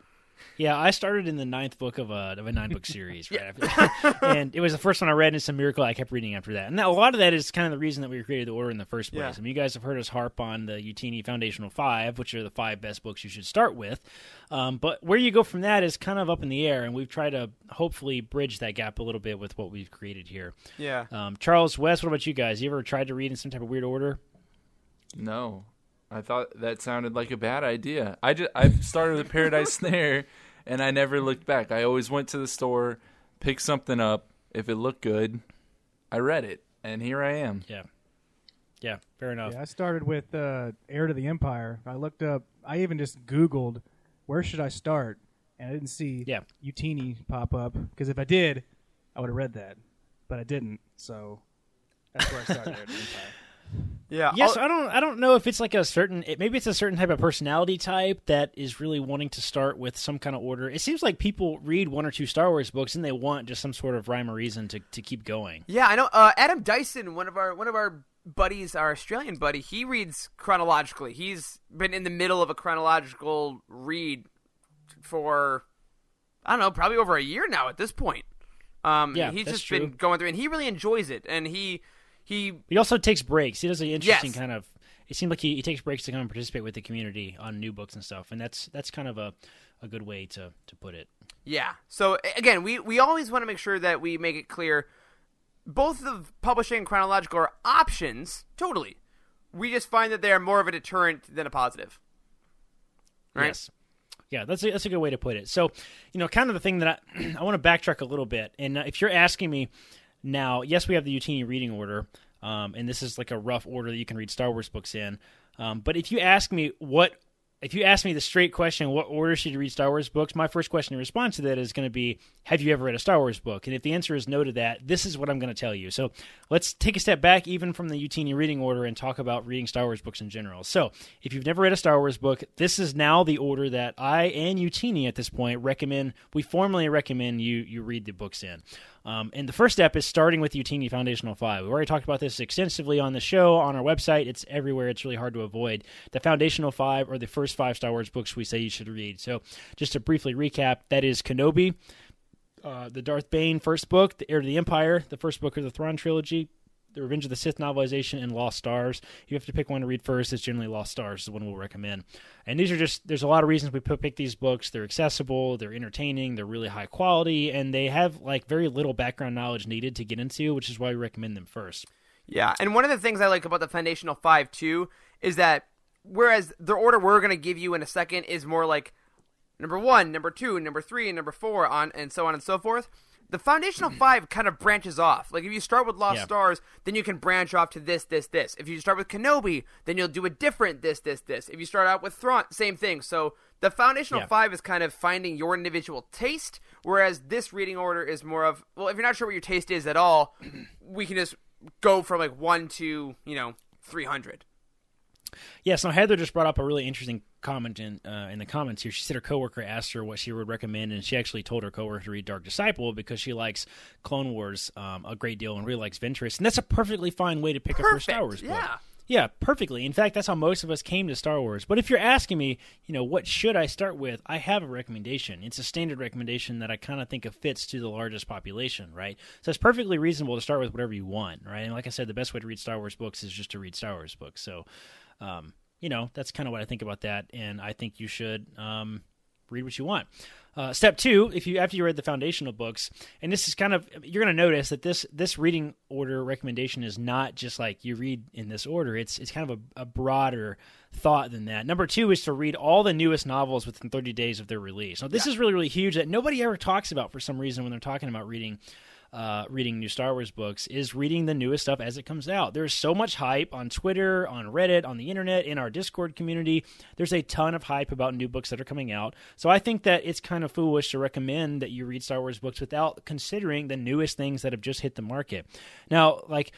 Yeah, I started in the ninth book of a of a nine book series, right? after and it was the first one I read, and it's a miracle I kept reading after that. And that, a lot of that is kind of the reason that we created the order in the first place. Yeah. I mean, you guys have heard us harp on the Youtini Foundational Five, which are the five best books you should start with. Um, but where you go from that is kind of up in the air, and we've tried to hopefully bridge that gap a little bit with what we've created here. Yeah. Um, Charles West, what about you guys? You ever tried to read in some type of weird order? No, I thought that sounded like a bad idea. I just I started with Paradise Snare, and I never looked back. I always went to the store, picked something up. If it looked good, I read it, and here I am. Yeah, yeah, fair enough. Yeah, I started with uh, Heir to the Empire. I looked up. I even just Googled where should I start, and I didn't see yeah. Youtini pop up because if I did, I would have read that, but I didn't. So that's where I started. Heir to the Empire. Yeah. Yes, I don't. I don't know if it's like a certain. It, maybe it's a certain type of personality type that is really wanting to start with some kind of order. It seems like people read one or two Star Wars books and they want just some sort of rhyme or reason to, to keep going. Yeah, I know. Uh, Adam Dyson, one of our one of our buddies, our Australian buddy, he reads chronologically. He's been in the middle of a chronological read for I don't know, probably over a year now at this point. Um, Yeah, he's just true. been going through, and he really enjoys it. And he he He also takes breaks. He does an interesting Yes. kind of. It seems like he, he takes breaks to come and participate with the community on new books and stuff, and that's that's kind of a, a good way to, to put it. Yeah. So again, we we always want to make sure that we make it clear both the publishing and chronological are options, totally. We just find that they are more of a deterrent than a positive. Right? Yes. Yeah, that's a, that's a good way to put it. So, you know, kind of the thing that I, I want to backtrack a little bit. And if you're asking me now, yes, we have the Youtini reading order, um, and this is like a rough order that you can read Star Wars books in. Um, but if you ask me what, if you ask me the straight question, what order should you read Star Wars books? My first question in response to that is going to be, have you ever read a Star Wars book? And if the answer is no to that, this is what I'm going to tell you. So let's take a step back, even from the Youtini reading order, and talk about reading Star Wars books in general. So if you've never read a Star Wars book, this is now the order that I and Youtini at this point recommend. We formally recommend you you read the books in. Um, and the first step is starting with Youtini Foundational 5. We've already talked about this extensively on the show, on our website. It's everywhere. It's really hard to avoid. The Foundational 5 are the first five Star Wars books we say you should read. So just to briefly recap, that is Kenobi, uh, the Darth Bane first book, The Heir to the Empire, the first book of the Thrawn trilogy, the Revenge of the Sith novelization, and Lost Stars. You have to pick one to read first. It's generally Lost Stars is the one we'll recommend. And these are just there's a lot of reasons we pick these books. They're accessible, they're entertaining, they're really high quality, and they have like very little background knowledge needed to get into, which is why we recommend them first. Yeah, and one of the things I like about the Foundational Five too is that whereas the order we're going to give you in a second is more like number one, number two, number three, and number four, on and so on and so forth. The Foundational Five kind of branches off. Like if you start with Lost Yeah. Stars, then you can branch off to this, this, this. If you start with Kenobi, then you'll do a different this, this, this. If you start out with Thrawn, same thing. So the Foundational Yeah. Five is kind of finding your individual taste, whereas this reading order is more of well, if you're not sure what your taste is at all, we can just go from like one to you know three hundred. Yes, now Heather just brought up a really interesting comment in uh, in the comments here. She said her coworker asked her what she would recommend, and she actually told her coworker to read Dark Disciple because she likes Clone Wars um, a great deal and really likes Ventress, and that's a perfectly fine way to pick up her Star Wars book. yeah. Yeah, perfectly. In fact, that's how most of us came to Star Wars. But if you're asking me, you know, what should I start with? I have a recommendation. It's a standard recommendation that I kind of think of fits to the largest population, right? So it's perfectly reasonable to start with whatever you want, right? And like I said, the best way to read Star Wars books is just to read Star Wars books. So, um, you know, that's kind of what I think about that, and I think you should um, read what you want. Uh, step two, if you after you read the foundational books, and this is kind of you're going to notice that this this reading order recommendation is not just like you read in this order. It's it's kind of a, a broader thought than that. Number two is to read all the newest novels within 30 days of their release. Now this is really really huge that nobody ever talks about for some reason when they're talking about reading uh, reading new Star Wars books is reading the newest stuff as it comes out. There's so much hype on Twitter, on Reddit, on the internet, in our Discord community. There's a ton of hype about new books that are coming out. So I think that it's kind of foolish to recommend that you read Star Wars books without considering the newest things that have just hit the market. Now, like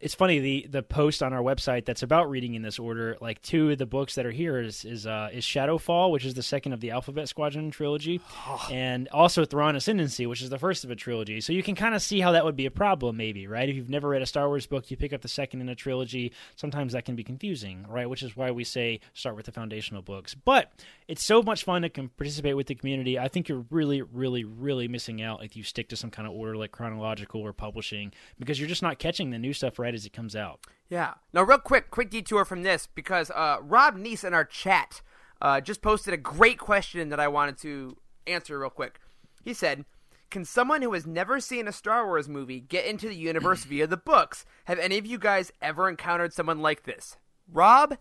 it's funny the the post on our website that's about reading in this order. Like two of the books that are here is is uh, is Shadowfall, which is the second of the Alphabet Squadron trilogy, and also Thrawn Ascendancy, which is the first of a trilogy. So you can kind of see how that would be a problem, maybe, right? If you've never read a Star Wars book, you pick up the second in a trilogy. Sometimes that can be confusing, right? Which is why we say start with the foundational books. But it's so much fun to can participate with the community. I think you're really, really, really missing out if you stick to some kind of order like chronological or publishing because you're just not catching the new stuff right as it comes out. Yeah. Now, real quick, quick detour from this because uh, Rob Neese in our chat uh, just posted a great question that I wanted to answer real quick. He said, "Can someone who has never seen a Star Wars movie get into the universe via the books? Have any of you guys ever encountered someone like this?" Rob,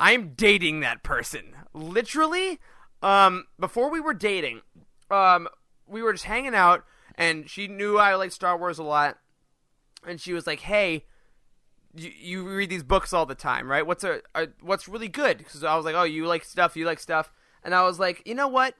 I'm dating that person. Literally, um, before we were dating, um, we were just hanging out, and she knew I liked Star Wars a lot, and she was like, "Hey." you, you read these books all the time, right? What's a, a what's really good? Because I was like, oh, you like stuff, you like stuff, and I was like, you know what?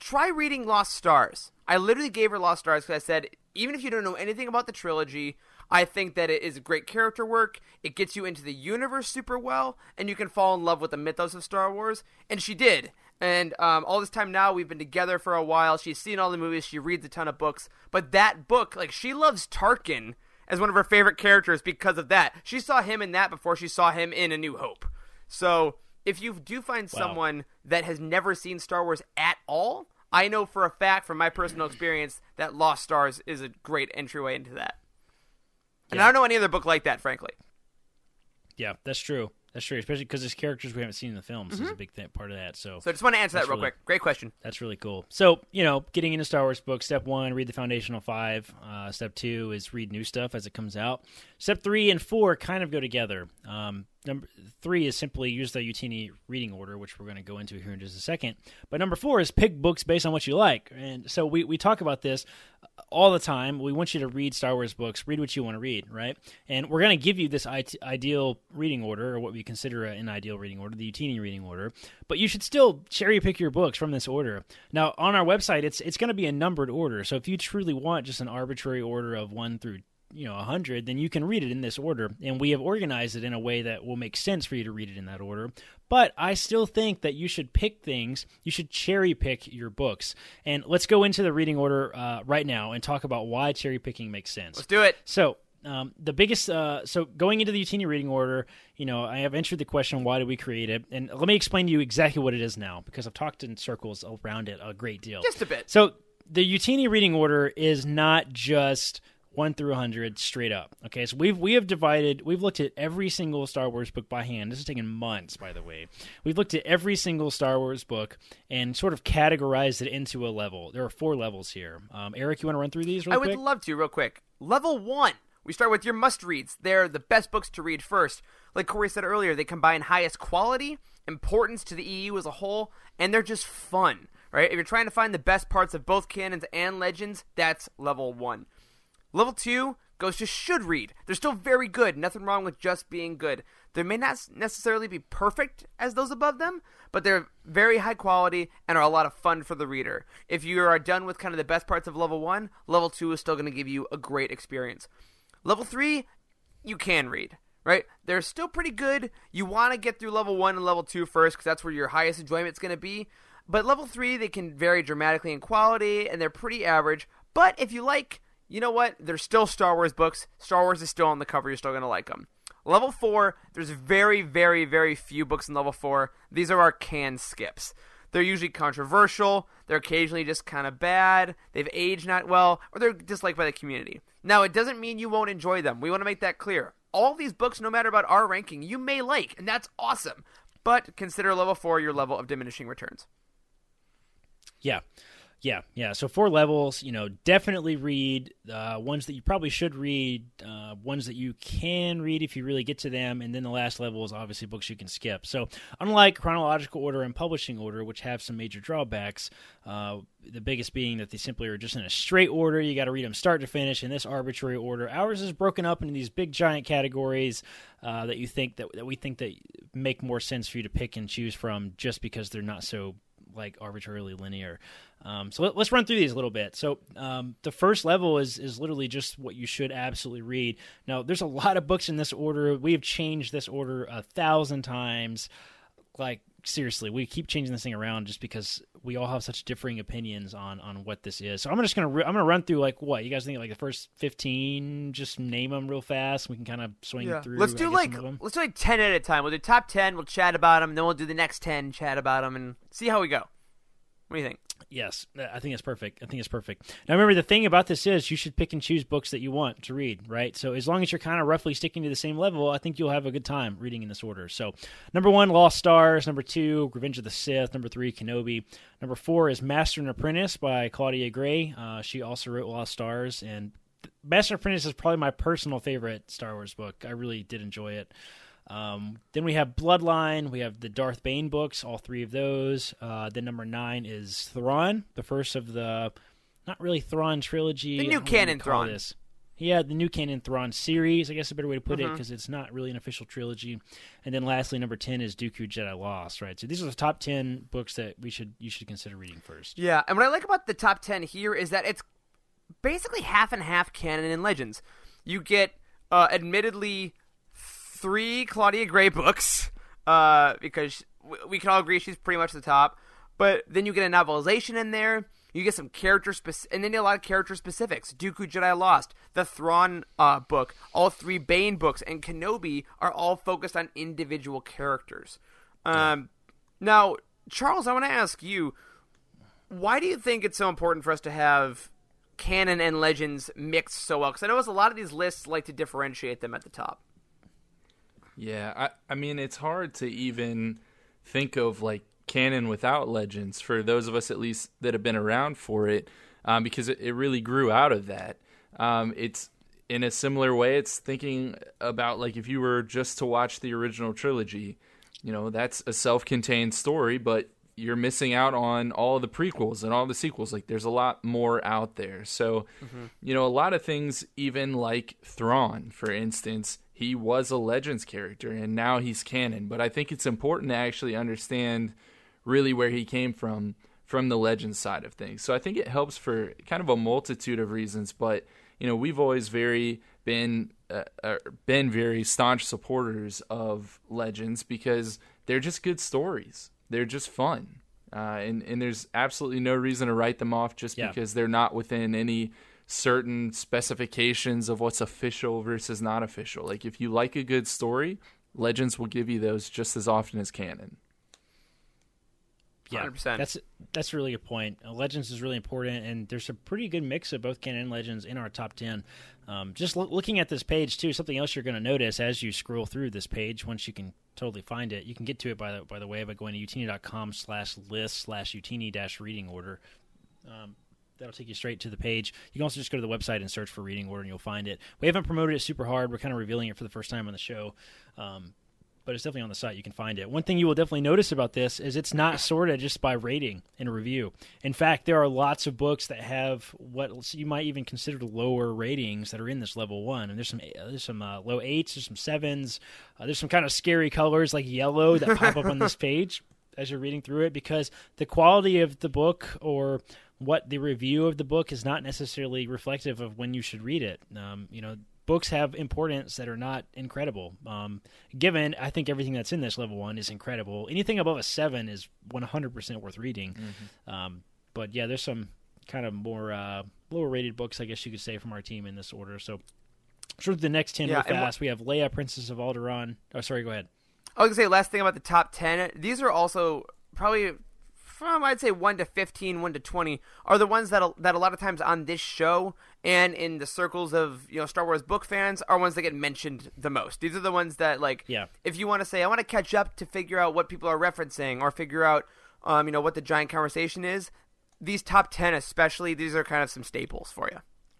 Try reading Lost Stars. I literally gave her Lost Stars because I said, even if you don't know anything about the trilogy, I think that it is great character work. It gets you into the universe super well, and you can fall in love with the mythos of Star Wars. And she did. And um, all this time now, we've been together for a while. She's seen all the movies. She reads a ton of books. But that book, like, she loves Tarkin as one of her favorite characters because of that. She saw him in that before she saw him in A New Hope. So if you do find wow. someone that has never seen Star Wars at all, I know for a fact from my personal experience that Lost Stars is a great entryway into that. And yeah. I don't know any other book like that, frankly. Yeah, that's true. That's true, especially because there's characters we haven't seen in the films mm-hmm. is a big th- part of that. So, so I just want to answer that real really, quick. Great question. That's really cool. So, you know, getting into Star Wars books, step one, read the foundational five. Uh, step two is read new stuff as it comes out. Step three and four kind of go together. Um, number three is simply use the Youtini reading order, which we're going to go into here in just a second. But number four is pick books based on what you like. And so we, we talk about this all the time. We want you to read Star Wars books, read what you want to read, right? And we're going to give you this ideal reading order, or what we consider an ideal reading order, the Youtini reading order. But you should still cherry pick your books from this order. Now, on our website, it's it's going to be a numbered order. So if you truly want just an arbitrary order of one through you know 100 then you can read it in this order and we have organized it in a way that will make sense for you to read it in that order but i still think that you should pick things you should cherry pick your books and let's go into the reading order uh, right now and talk about why cherry picking makes sense let's do it so um, the biggest uh, so going into the Youtini reading order, you know, I have answered the question why do we create it, and let me explain to you exactly what it is now because I've talked in circles around it a great deal. Just a bit. So the Youtini reading order is not just 1 through 100 straight up. Okay, so we've we have divided we've looked at every single Star Wars book by hand. This is taking months, by the way. We've looked at every single Star Wars book and sort of categorized it into a level. There are four levels here. Um, Eric, you want to run through these I quick? would love to real quick. Level 1. We start with your must reads. They're the best books to read first. Like Corey said earlier, they combine highest quality, importance to the EU as a whole, and they're just fun right? If you're trying to find the best parts of both canons and legends, that's level one. Level 2 goes to should read. They're still very good. Nothing wrong with just being good. They may not necessarily be perfect as those above them, but they're very high quality and are a lot of fun for the reader. If you are done with kind of the best parts of level 1, level 2 is still going to give you a great experience. Level 3, you can read, right? They're still pretty good. You want to get through level 1 and level 2 first because that's where your highest enjoyment is going to be. But level 3, they can vary dramatically in quality and they're pretty average. But if you like you know what? They're still Star Wars books. Star Wars is still on the cover. You're still going to like them. Level 4, there's very, very, very few books in level 4. These are our can skips. They're usually controversial, they're occasionally just kind of bad, they've aged not well, or they're disliked by the community. Now, it doesn't mean you won't enjoy them. We want to make that clear. All these books, no matter about our ranking, you may like, and that's awesome. But consider level 4 your level of diminishing returns. Yeah. Yeah, yeah. So four levels, you know, definitely read uh, ones that you probably should read, uh, ones that you can read if you really get to them, and then the last level is obviously books you can skip. So unlike chronological order and publishing order, which have some major drawbacks, uh, the biggest being that they simply are just in a straight order. You got to read them start to finish in this arbitrary order. Ours is broken up into these big giant categories uh, that you think that, that we think that make more sense for you to pick and choose from, just because they're not so like arbitrarily linear. Um, so let, us run through these a little bit. So um, the first level is is literally just what you should absolutely read. Now, there's a lot of books in this order. We have changed this order a thousand times. Like seriously, we keep changing this thing around just because we all have such differing opinions on on what this is. So I'm just gonna re- I'm gonna run through like what you guys think like the first 15. Just name them real fast. We can kind of swing yeah. through. Let's do like let's do like 10 at a time. We'll do top 10. We'll chat about them. Then we'll do the next 10. Chat about them and see how we go. What do you think? Yes, I think it's perfect. I think it's perfect. Now, remember, the thing about this is you should pick and choose books that you want to read, right? So, as long as you're kind of roughly sticking to the same level, I think you'll have a good time reading in this order. So, number one, Lost Stars. Number two, Revenge of the Sith. Number three, Kenobi. Number four is Master and Apprentice by Claudia Gray. Uh, she also wrote Lost Stars. And Master and Apprentice is probably my personal favorite Star Wars book. I really did enjoy it. Um, then we have Bloodline. We have the Darth Bane books, all three of those. Uh, then number nine is Thrawn, the first of the not really Thrawn trilogy. The new canon Thrawn. This. Yeah, the new canon Thrawn series. I guess a better way to put mm-hmm. it because it's not really an official trilogy. And then lastly, number ten is Dooku Jedi Lost. Right. So these are the top ten books that we should you should consider reading first. Yeah, and what I like about the top ten here is that it's basically half and half canon and legends. you get uh, admittedly three Claudia Gray books uh, because we can all agree she's pretty much the top. But then you get a novelization in there. You get some character specific, and then a lot of character specifics. Dooku Jedi Lost, the Thrawn uh, book, all three Bane books, and Kenobi are all focused on individual characters. Um, now, Charles, I want to ask you, why do you think it's so important for us to have canon and legends mixed so well? Because I know a lot of these lists like to differentiate them at the top. Yeah, I, I mean, it's hard to even think of like canon without legends for those of us at least that have been around for it um, because it, it, really grew out of that. Um, it's in a similar way it's thinking about like if you were just to watch the original trilogy you know that's a self-contained story but you're missing out on all the prequels and all the sequels. Like there's a lot more out there. So mm-hmm. you know a lot of things even like Thrawn for instance he was a legends character and now he's canon but i think it's important to actually understand really where he came from from the Legends side of things. So I think it helps for kind of a multitude of reasons, but you know, we've always very been uh, uh, been very staunch supporters of legends because they're just good stories. They're just fun. Uh, and and there's absolutely no reason to write them off just yeah. because they're not within any certain specifications of what's official versus not official. Like if you like a good story, Legends will give you those just as often as canon yeah, 100%. that's that's really a point. Uh, Legends is really important, and there's a pretty good mix of both canon and Legends in our top ten. Um, just lo- looking at this page too, something else you're going to notice as you scroll through this page. Once you can totally find it, you can get to it by the by the way by going to youtini.com slash list slash youtini dash reading order. Um, that'll take you straight to the page. You can also just go to the website and search for reading order, and you'll find it. We haven't promoted it super hard. We're kind of revealing it for the first time on the show. Um, but it's definitely on the site. You can find it. One thing you will definitely notice about this is it's not sorted just by rating and review. In fact, there are lots of books that have what you might even consider lower ratings that are in this level one. And there's some there's some uh, low eights, there's some sevens, uh, there's some kind of scary colors like yellow that pop up on this page as you're reading through it because the quality of the book or what the review of the book is not necessarily reflective of when you should read it. Um, you know, books have importance that are not incredible. Um, given, I think everything that's in this level one is incredible. Anything above a seven is 100% worth reading. Mm-hmm. Um, but yeah, there's some kind of more uh, lower rated books, I guess you could say, from our team in this order. So, sort of the next 10 yeah, real fast. We have Leia, Princess of Alderaan. Oh, sorry, go ahead. I was going to say, last thing about the top 10. These are also probably from I'd say one to 15, one to twenty are the ones that that a lot of times on this show and in the circles of you know Star Wars book fans are ones that get mentioned the most. These are the ones that like yeah. if you want to say I want to catch up to figure out what people are referencing or figure out um, you know what the giant conversation is. These top ten, especially, these are kind of some staples for you.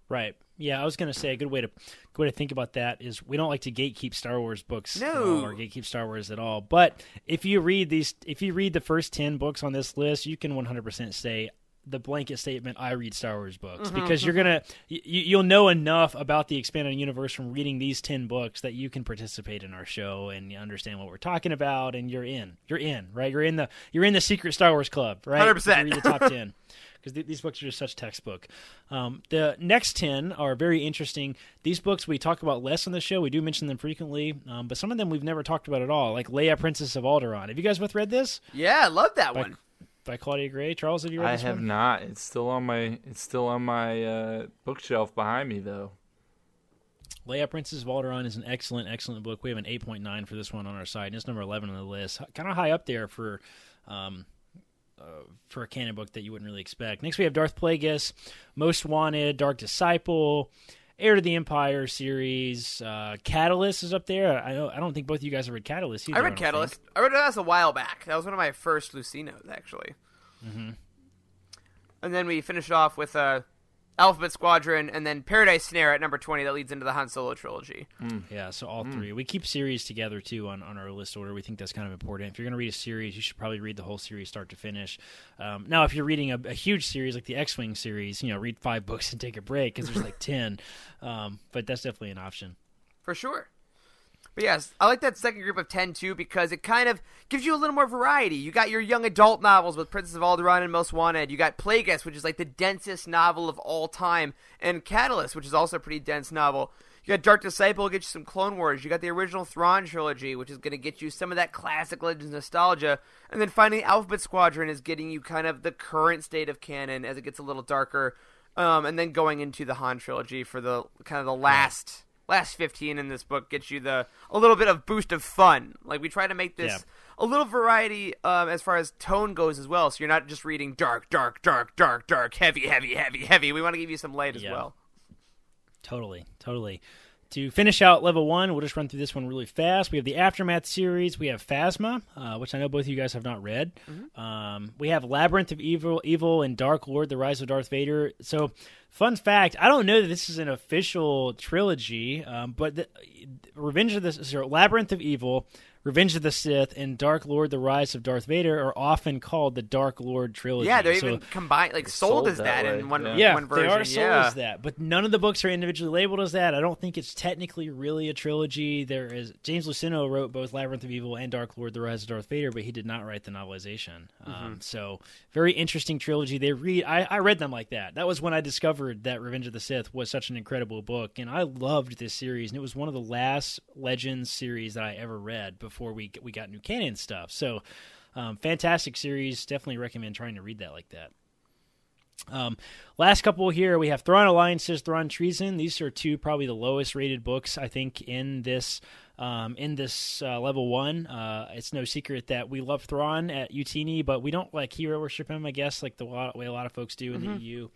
Right. Yeah, I was going to say a good way to good way to think about that is we don't like to gatekeep Star Wars books no. or gatekeep Star Wars at all. But if you read these, if you read the first ten books on this list, you can 100% say the blanket statement I read Star Wars books mm-hmm, because you're mm-hmm. gonna you, you'll know enough about the expanded universe from reading these ten books that you can participate in our show and understand what we're talking about and you're in you're in right you're in the you're in the secret Star Wars club right 100% read the top ten because th- these books are just such textbook. Um, the next 10 are very interesting. These books we talk about less on the show. We do mention them frequently, um, but some of them we've never talked about at all, like Leia, Princess of Alderaan. Have you guys both read this? Yeah, I love that by, one by Claudia Gray. Charles, have you read this? I have one? not. It's still on my it's still on my uh, bookshelf behind me though. Leia Princess of Alderaan is an excellent, excellent book. We have an 8.9 for this one on our site, and it's number 11 on the list. Kind of high up there for um, uh, for a canon book that you wouldn't really expect. Next, we have Darth Plagueis, Most Wanted, Dark Disciple, Heir to the Empire series. Uh, Catalyst is up there. I don't, I don't think both of you guys have read Catalyst either. I read I Catalyst. Think. I read it a while back. That was one of my first Lucenos, actually. Mm-hmm. And then we finished off with uh, Alphabet Squadron, and then Paradise Snare at number 20 that leads into the Han Solo trilogy. Mm. Yeah, so all mm. three. We keep series together too on, on our list order. We think that's kind of important. If you're going to read a series, you should probably read the whole series start to finish. Um, now, if you're reading a, a, huge series like the X Wing series, you know, read five books and take a break because there's like 10. Um, but that's definitely an option. For sure. But yes, I like that second group of 10 too because it kind of gives you a little more variety. You got your young adult novels with Princess of Alderaan and Most Wanted. You got Plagueis, which is like the densest novel of all time, and Catalyst, which is also a pretty dense novel. You got Dark Disciple, get you some Clone Wars. You got the original Thrawn trilogy, which is going to get you some of that classic Legends nostalgia. And then finally, Alphabet Squadron is getting you kind of the current state of canon as it gets a little darker. Um, and then going into the Han trilogy for the kind of the last last 15 in this book gets you the a little bit of boost of fun. Like we try to make this Yeah. a little variety um, as far as tone goes as well. So you're not just reading dark, dark, dark, dark, dark, heavy, heavy, heavy, heavy. We want to give you some light as Yeah. well. Totally, totally. To finish out level one, we'll just run through this one really fast. We have the Aftermath series. We have Phasma, uh, which I know both of you guys have not read. Um, we have Labyrinth of Evil, Evil, and Dark Lord: The Rise of Darth Vader. So, fun fact: I don't know that this is an official trilogy, um, but the, Revenge of the sorry, Labyrinth of Evil, Revenge of the Sith, and Dark Lord: The Rise of Darth Vader are often called the Dark Lord trilogy. Yeah, they're So- even combined, like sold, sold as that that, in one yeah. yeah, one version. they are sold yeah. as that, but none of the books are individually labeled as that. I don't think it's technically really a trilogy. There is James Luceno wrote both Labyrinth of Evil and Dark Lord: The Rise of Darth Vader, but he did not write the novelization. Mm-hmm. Um, so very interesting trilogy. They read. I, I read them like that. That was when I discovered that Revenge of the Sith was such an incredible book, and I loved this series. And it was one of the last Legends series that I ever read before we we got new canon stuff. So. Um, fantastic series. Definitely recommend trying to read that like that. Um, last couple here, we have Thrawn Alliances, Thrawn Treason. These are two probably the lowest rated books I think in this um, in this uh, level one. Uh, it's no secret that we love Thrawn at Youtini, but we don't like hero worship him. I guess like the way a lot of folks do in the EU.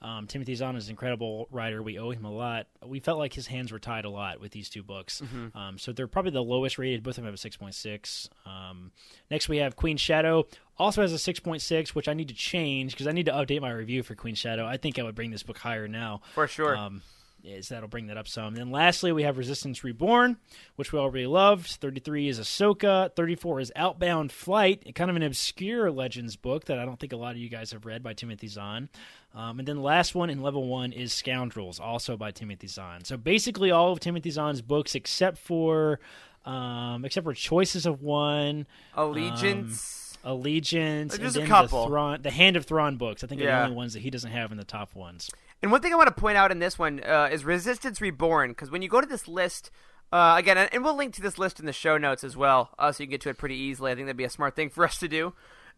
Um, Timothy Zahn is an incredible writer. We owe him a lot. We felt like his hands were tied a lot with these two books. Um, so they're probably the lowest rated. Both of them have a 6.6. Um, next, we have Queen Shadow. Also has a 6.6, which I need to change because I need to update my review for Queen Shadow. I think I would bring this book higher now. For sure. Um, is that'll bring that up some. Then lastly, we have Resistance Reborn, which we already loved. 33 is Ahsoka. 34 is Outbound Flight, kind of an obscure Legends book that I don't think a lot of you guys have read by Timothy Zahn. Um, and then the last one in level one is Scoundrels, also by Timothy Zahn. So basically, all of Timothy Zahn's books, except for um, except for Choices of One, Allegiance. um, Allegiance, There's and a then couple. the Thrawn, the Hand of Thrawn books. I think are the only ones that he doesn't have in the top ones. And one thing I want to point out in this one uh, is Resistance Reborn, because when you go to this list, uh, again, and we'll link to this list in the show notes as well, uh, so you can get to it pretty easily. I think that'd be a smart thing for us to do.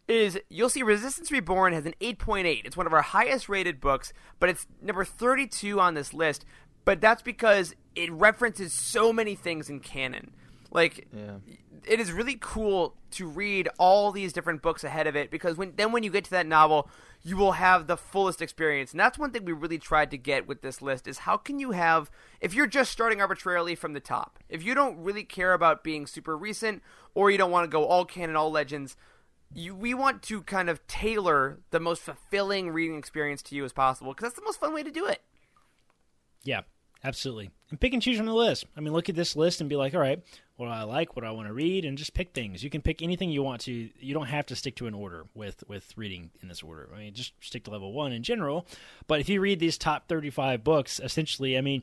Is you'll see Resistance Reborn has an 8.8. It's one of our highest rated books, but it's number 32 on this list. But that's because it references so many things in canon. Like, it is really cool to read all these different books ahead of it because when then when you get to that novel you will have the fullest experience. And that's one thing we really tried to get with this list is how can you have if you're just starting arbitrarily from the top if you don't really care about being super recent or you don't want to go all canon all legends you, we want to kind of tailor the most fulfilling reading experience to you as possible because that's the most fun way to do it. Yeah, absolutely. And pick and choose from the list. I mean, look at this list and be like, all right, what do I like? What do I want to read? And just pick things. You can pick anything you want to. You don't have to stick to an order with with reading in this order. I mean, just stick to level one in general. But if you read these top thirty five books, essentially, I mean,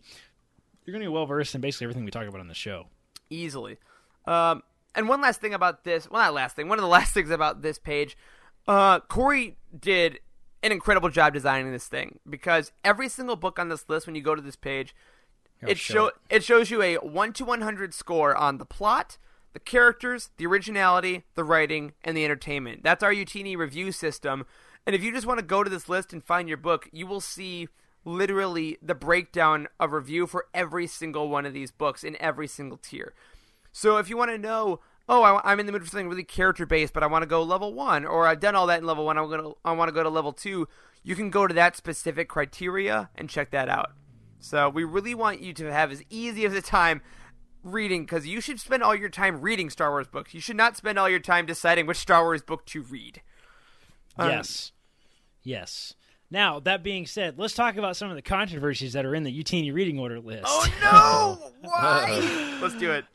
you're going to be well versed in basically everything we talk about on the show. easily. Um, and one last thing about this, well, not last thing, one of the last things about this page, uh, Corey did an incredible job designing this thing because every single book on this list, when you go to this page, I'll it show it shows you a one to one hundred score on the plot, the characters, the originality, the writing, and the entertainment. That's our Youtini review system. And if you just want to go to this list and find your book, you will see literally the breakdown of review for every single one of these books in every single tier. So if you want to know, oh, I, am in the mood for something really character based, but I want to go level one, or I've done all that in level one, I'm gonna, I want to go to level two. You can go to that specific criteria and check that out. So we really want you to have as easy of a time reading because you should spend all your time reading Star Wars books. You should not spend all your time deciding which Star Wars book to read. Um, yes, yes. Now that being said, let's talk about some of the controversies that are in the Youtini reading order list. Oh no! Why? Let's do it.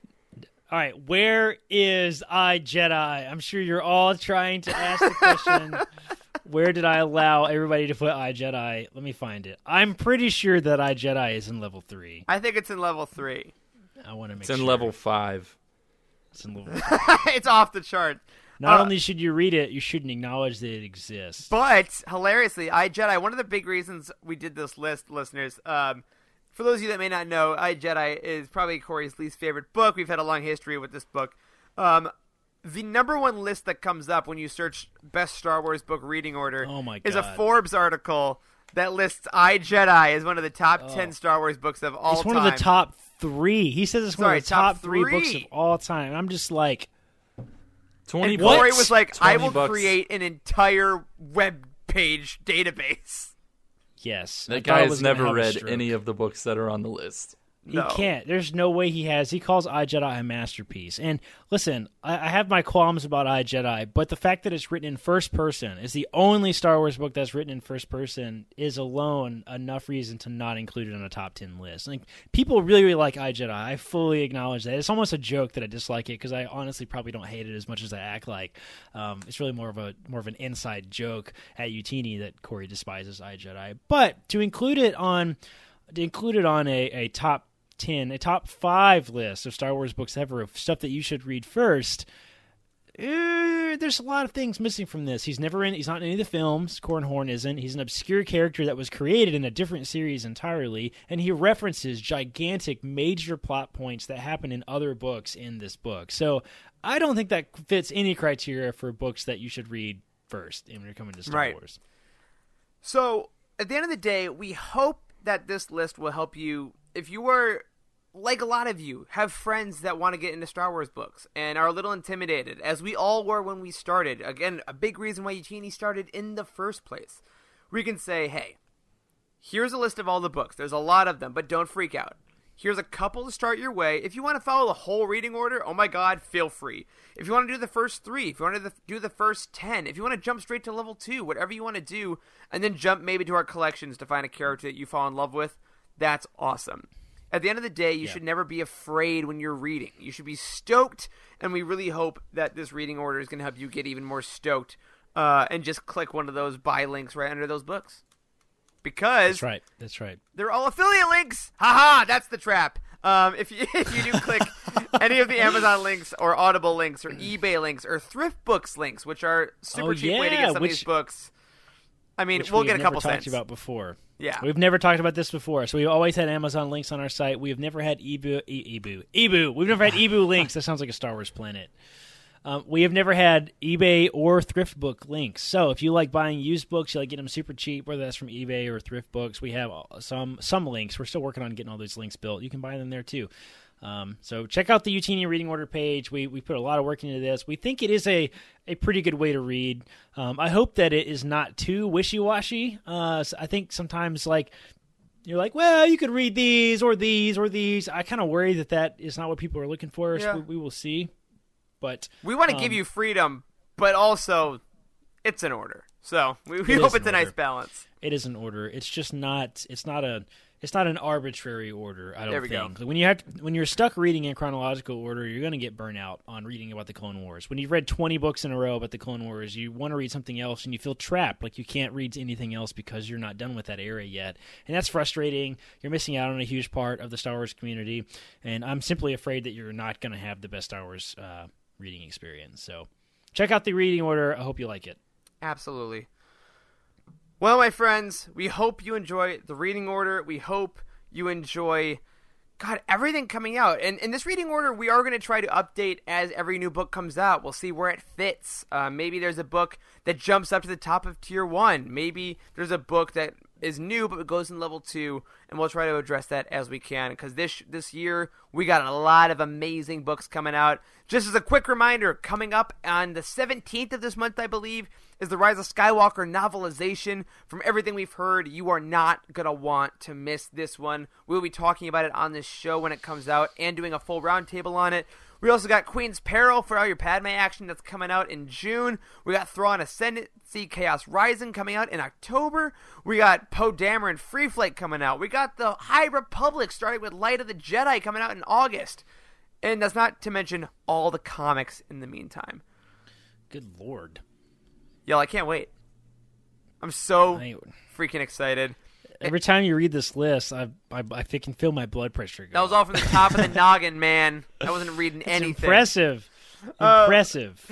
All right, where is I Jedi? I'm sure you're all trying to ask the question. where did I allow everybody to put I Jedi? Let me find it. I'm pretty sure that I Jedi is in level three. I think it's in level three. I want to make It's in sure. level five. It's in level. it's off the chart. Not Uh, only should you read it, you shouldn't acknowledge that it exists. But hilariously, I Jedi. One of the big reasons we did this list, listeners, um, for those of you that may not know, I Jedi is probably Corey's least favorite book. We've had a long history with this book. Um, the number one list that comes up when you search best Star Wars book reading order Oh my is a Forbes article that lists I Jedi as one of the top ten Star Wars books of all time. it's one time. of the top three. He says it's one of the top, top three books of all time. I'm just like, Twenty and bucks. Corey was like, "I will bucks. create an entire web page database." Yes. That I guy has never read any of the books that are on the list. He No. can't. There's no way he has. He calls I Jedi a masterpiece. And listen, I, I have my qualms about I Jedi, but the fact that it's written in first person is the only Star Wars book that's written in first person is alone enough reason to not include it on a top ten list. Like people really, really like I Jedi. I fully acknowledge that. It's almost a joke that I dislike it because I honestly probably don't hate it as much as I act like. Um, it's really more of a more of an inside joke at Youtini that Corey despises I Jedi. But to include it on to include it on a, a top 10, a top 5 list of Star Wars books ever of stuff that you should read first. eh, there's a lot of things missing from this. He's never in. He's not in any of the films. Corran Horn isn't. He's an obscure character that was created in a different series entirely, and he references gigantic, major plot points that happen in other books in this book. So I don't think that fits any criteria for books that you should read first when you're coming to Star Right. Wars. So, at the end of the day, we hope that this list will help you. If you were, like a lot of you, have friends that want to get into Star Wars books and are a little intimidated, as we all were when we started. Again, a big reason why Youtini started in the first place. We can say, hey, here's a list of all the books. There's a lot of them, but don't freak out. Here's a couple to start your way. If you want to follow the whole reading order, oh my god, feel free. If you want to do the first three, if you want to do the first ten, if you want to jump straight to level two, whatever you want to do, and then jump maybe to our collections to find a character that you fall in love with, that's awesome. At the end of the day, you should never be afraid when you're reading. You should be stoked, and we really hope that this reading order is going to help you get even more stoked. Uh, and just click one of those buy links right under those books. Because That's right. That's right. they're all affiliate links. Haha, that's the trap. Um, if you if you do click any of the Amazon links or Audible links or eBay links or Thrift Books links, which are super Oh, cheap way to get some of these books. I mean, we'll get a couple talked cents. about before. Yeah. we've never talked about this before. So we've always had Amazon links on our site. We have never had Ebu, e- Ebu, Ebu. We've never had Ebu links. That sounds like a Star Wars planet. Um, we have never had eBay or Thrift Book links. So if you like buying used books, you like getting them super cheap, whether that's from eBay or Thrift Books. We have some some links. We're still working on getting all those links built. You can buy them there too. Um, so check out the Youtini reading order page. We we put a lot of work into this. We think it is a a pretty good way to read. Um, I hope that it is not too wishy washy. Uh, I think sometimes like you're like, well, you could read these or these or these. I kind of worry that that is not what people are looking for. So Yeah. we, we will see. But we want to give um, you freedom, but also it's an order. So we, we It hope it's a nice balance. It is an order. It's just not. It's not a. It's not an arbitrary order. I don't There we go. think. When you have to, when you're stuck reading in chronological order, you're going to get burnt out on reading about the Clone Wars. When you've read 20 books in a row about the Clone Wars, you want to read something else, and you feel trapped, like you can't read anything else because you're not done with that era yet, and that's frustrating. You're missing out on a huge part of the Star Wars community, and I'm simply afraid that you're not going to have the best Star Wars uh, reading experience. So, check out the reading order. I hope you like it. Absolutely. Well, my friends, we hope you enjoy the reading order. We hope you enjoy, God, everything coming out. And in this reading order, we are going to try to update as every new book comes out. We'll see where it fits. Uh, maybe there's a book that jumps up to the top of tier one. Maybe there's a book that is new but it goes in level two, and we'll try to address that as we can. Because this this year we got a lot of amazing books coming out. Just as a quick reminder, coming up on the 17th of this month, I believe, is the Rise of Skywalker novelization. From everything we've heard, you are not gonna want to miss this one. We'll be talking about it on this show when it comes out and doing a full roundtable on it. We also got Queen's Peril for all your Padme action that's coming out in June. We got Thrawn Ascendancy Chaos Rising coming out in October. We got Poe Dameron Free Flight coming out. We got the High Republic starting with Light of the Jedi coming out in August. And that's not to mention all the comics in the meantime. Good lord. Yo, I can't wait. I'm so freaking excited. Every time you read this list, I I, I can feel my blood pressure go. That was all from the top of the noggin, man. I wasn't reading It's anything. impressive. Impressive.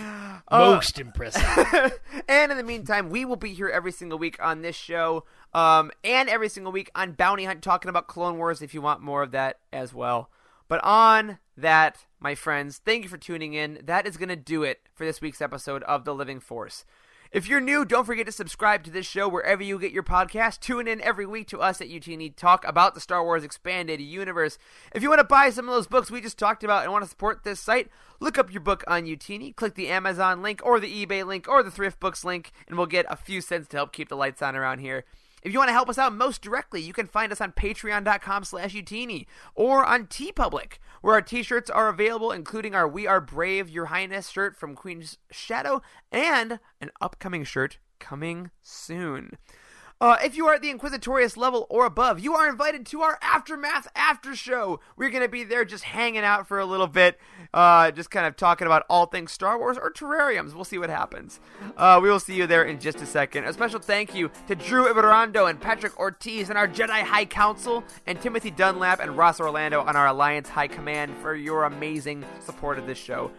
Most impressive. and in the meantime, we will be here every single week on this show, um, and every single week on Bounty Hunt, talking about Clone Wars. If you want more of that as well. But on that, my friends, thank you for tuning in. That is going to do it for this week's episode of The Living Force. If you're new, don't forget to subscribe to this show wherever you get your podcast. Tune in every week to us at Youtini Talk about the Star Wars Expanded Universe. If you want to buy some of those books we just talked about and want to support this site, look up your book on Youtini, click the Amazon link or the eBay link or the Thrift Books link, and we'll get a few cents to help keep the lights on around here. If you want to help us out most directly, you can find us on patreon.com slash youtini or on TeePublic, where our t-shirts are available, including our We Are Brave, Your Highness shirt from Queen's Shadow and an upcoming shirt coming soon. Uh, if you are at the Inquisitorius level or above, you are invited to our Aftermath After Show. We're going to be there just hanging out for a little bit, uh, just kind of talking about all things Star Wars or terrariums. We'll see what happens. Uh, we will see you there in just a second. A special thank you to Drew Ibarrando and Patrick Ortiz and our Jedi High Council, and Timothy Dunlap and Ross Orlando on our Alliance High Command for your amazing support of this show.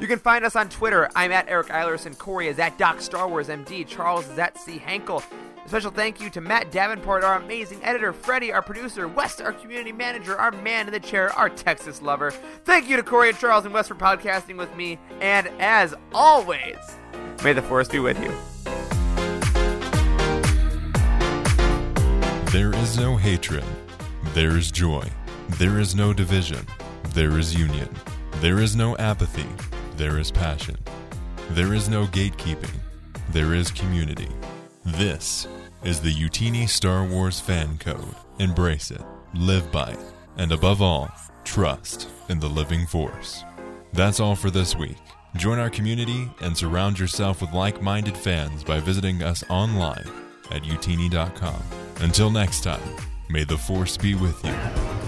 You can find us on Twitter. I'm at Eric Eilerson. Corey is at Doc Star Wars MD. Charles is at C. Hankel. A special thank you to Matt Davenport, our amazing editor, Freddie, our producer, West, our community manager, our man in the chair, our Texas lover. Thank you to Corey and Charles and West for podcasting with me. And as always, may the force be with you. There is no hatred. There is joy. There is no division. There is union. There is no apathy. There is passion. There is no gatekeeping. There is community. This is the Youtini Star Wars fan code. Embrace it, live by it, and above all, trust in the living force. That's all for this week. Join our community and surround yourself with like minded fans by visiting us online at youtini.com. Until next time, may the force be with you.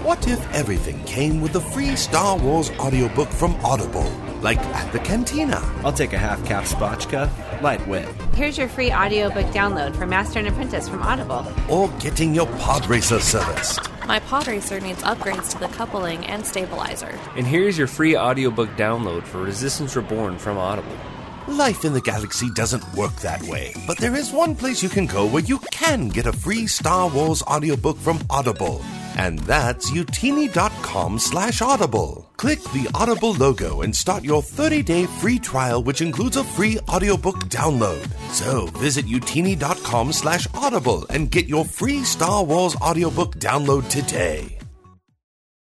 What if everything came with a free Star Wars audiobook from Audible? Like at the cantina. I'll take a half cap spotchka, light whip. Here's your free audiobook download for Master and Apprentice from Audible. Or getting your pod racer service. My pod racer needs upgrades to the coupling and stabilizer. And here's your free audiobook download for Resistance Reborn from Audible. Life in the galaxy doesn't work that way, but there is one place you can go where you can get a free Star Wars audiobook from Audible. And that's youtini.com slash audible. Click the Audible logo and start your 30-day free trial, which includes a free audiobook download. So visit youtini.com slash audible and get your free Star Wars audiobook download today.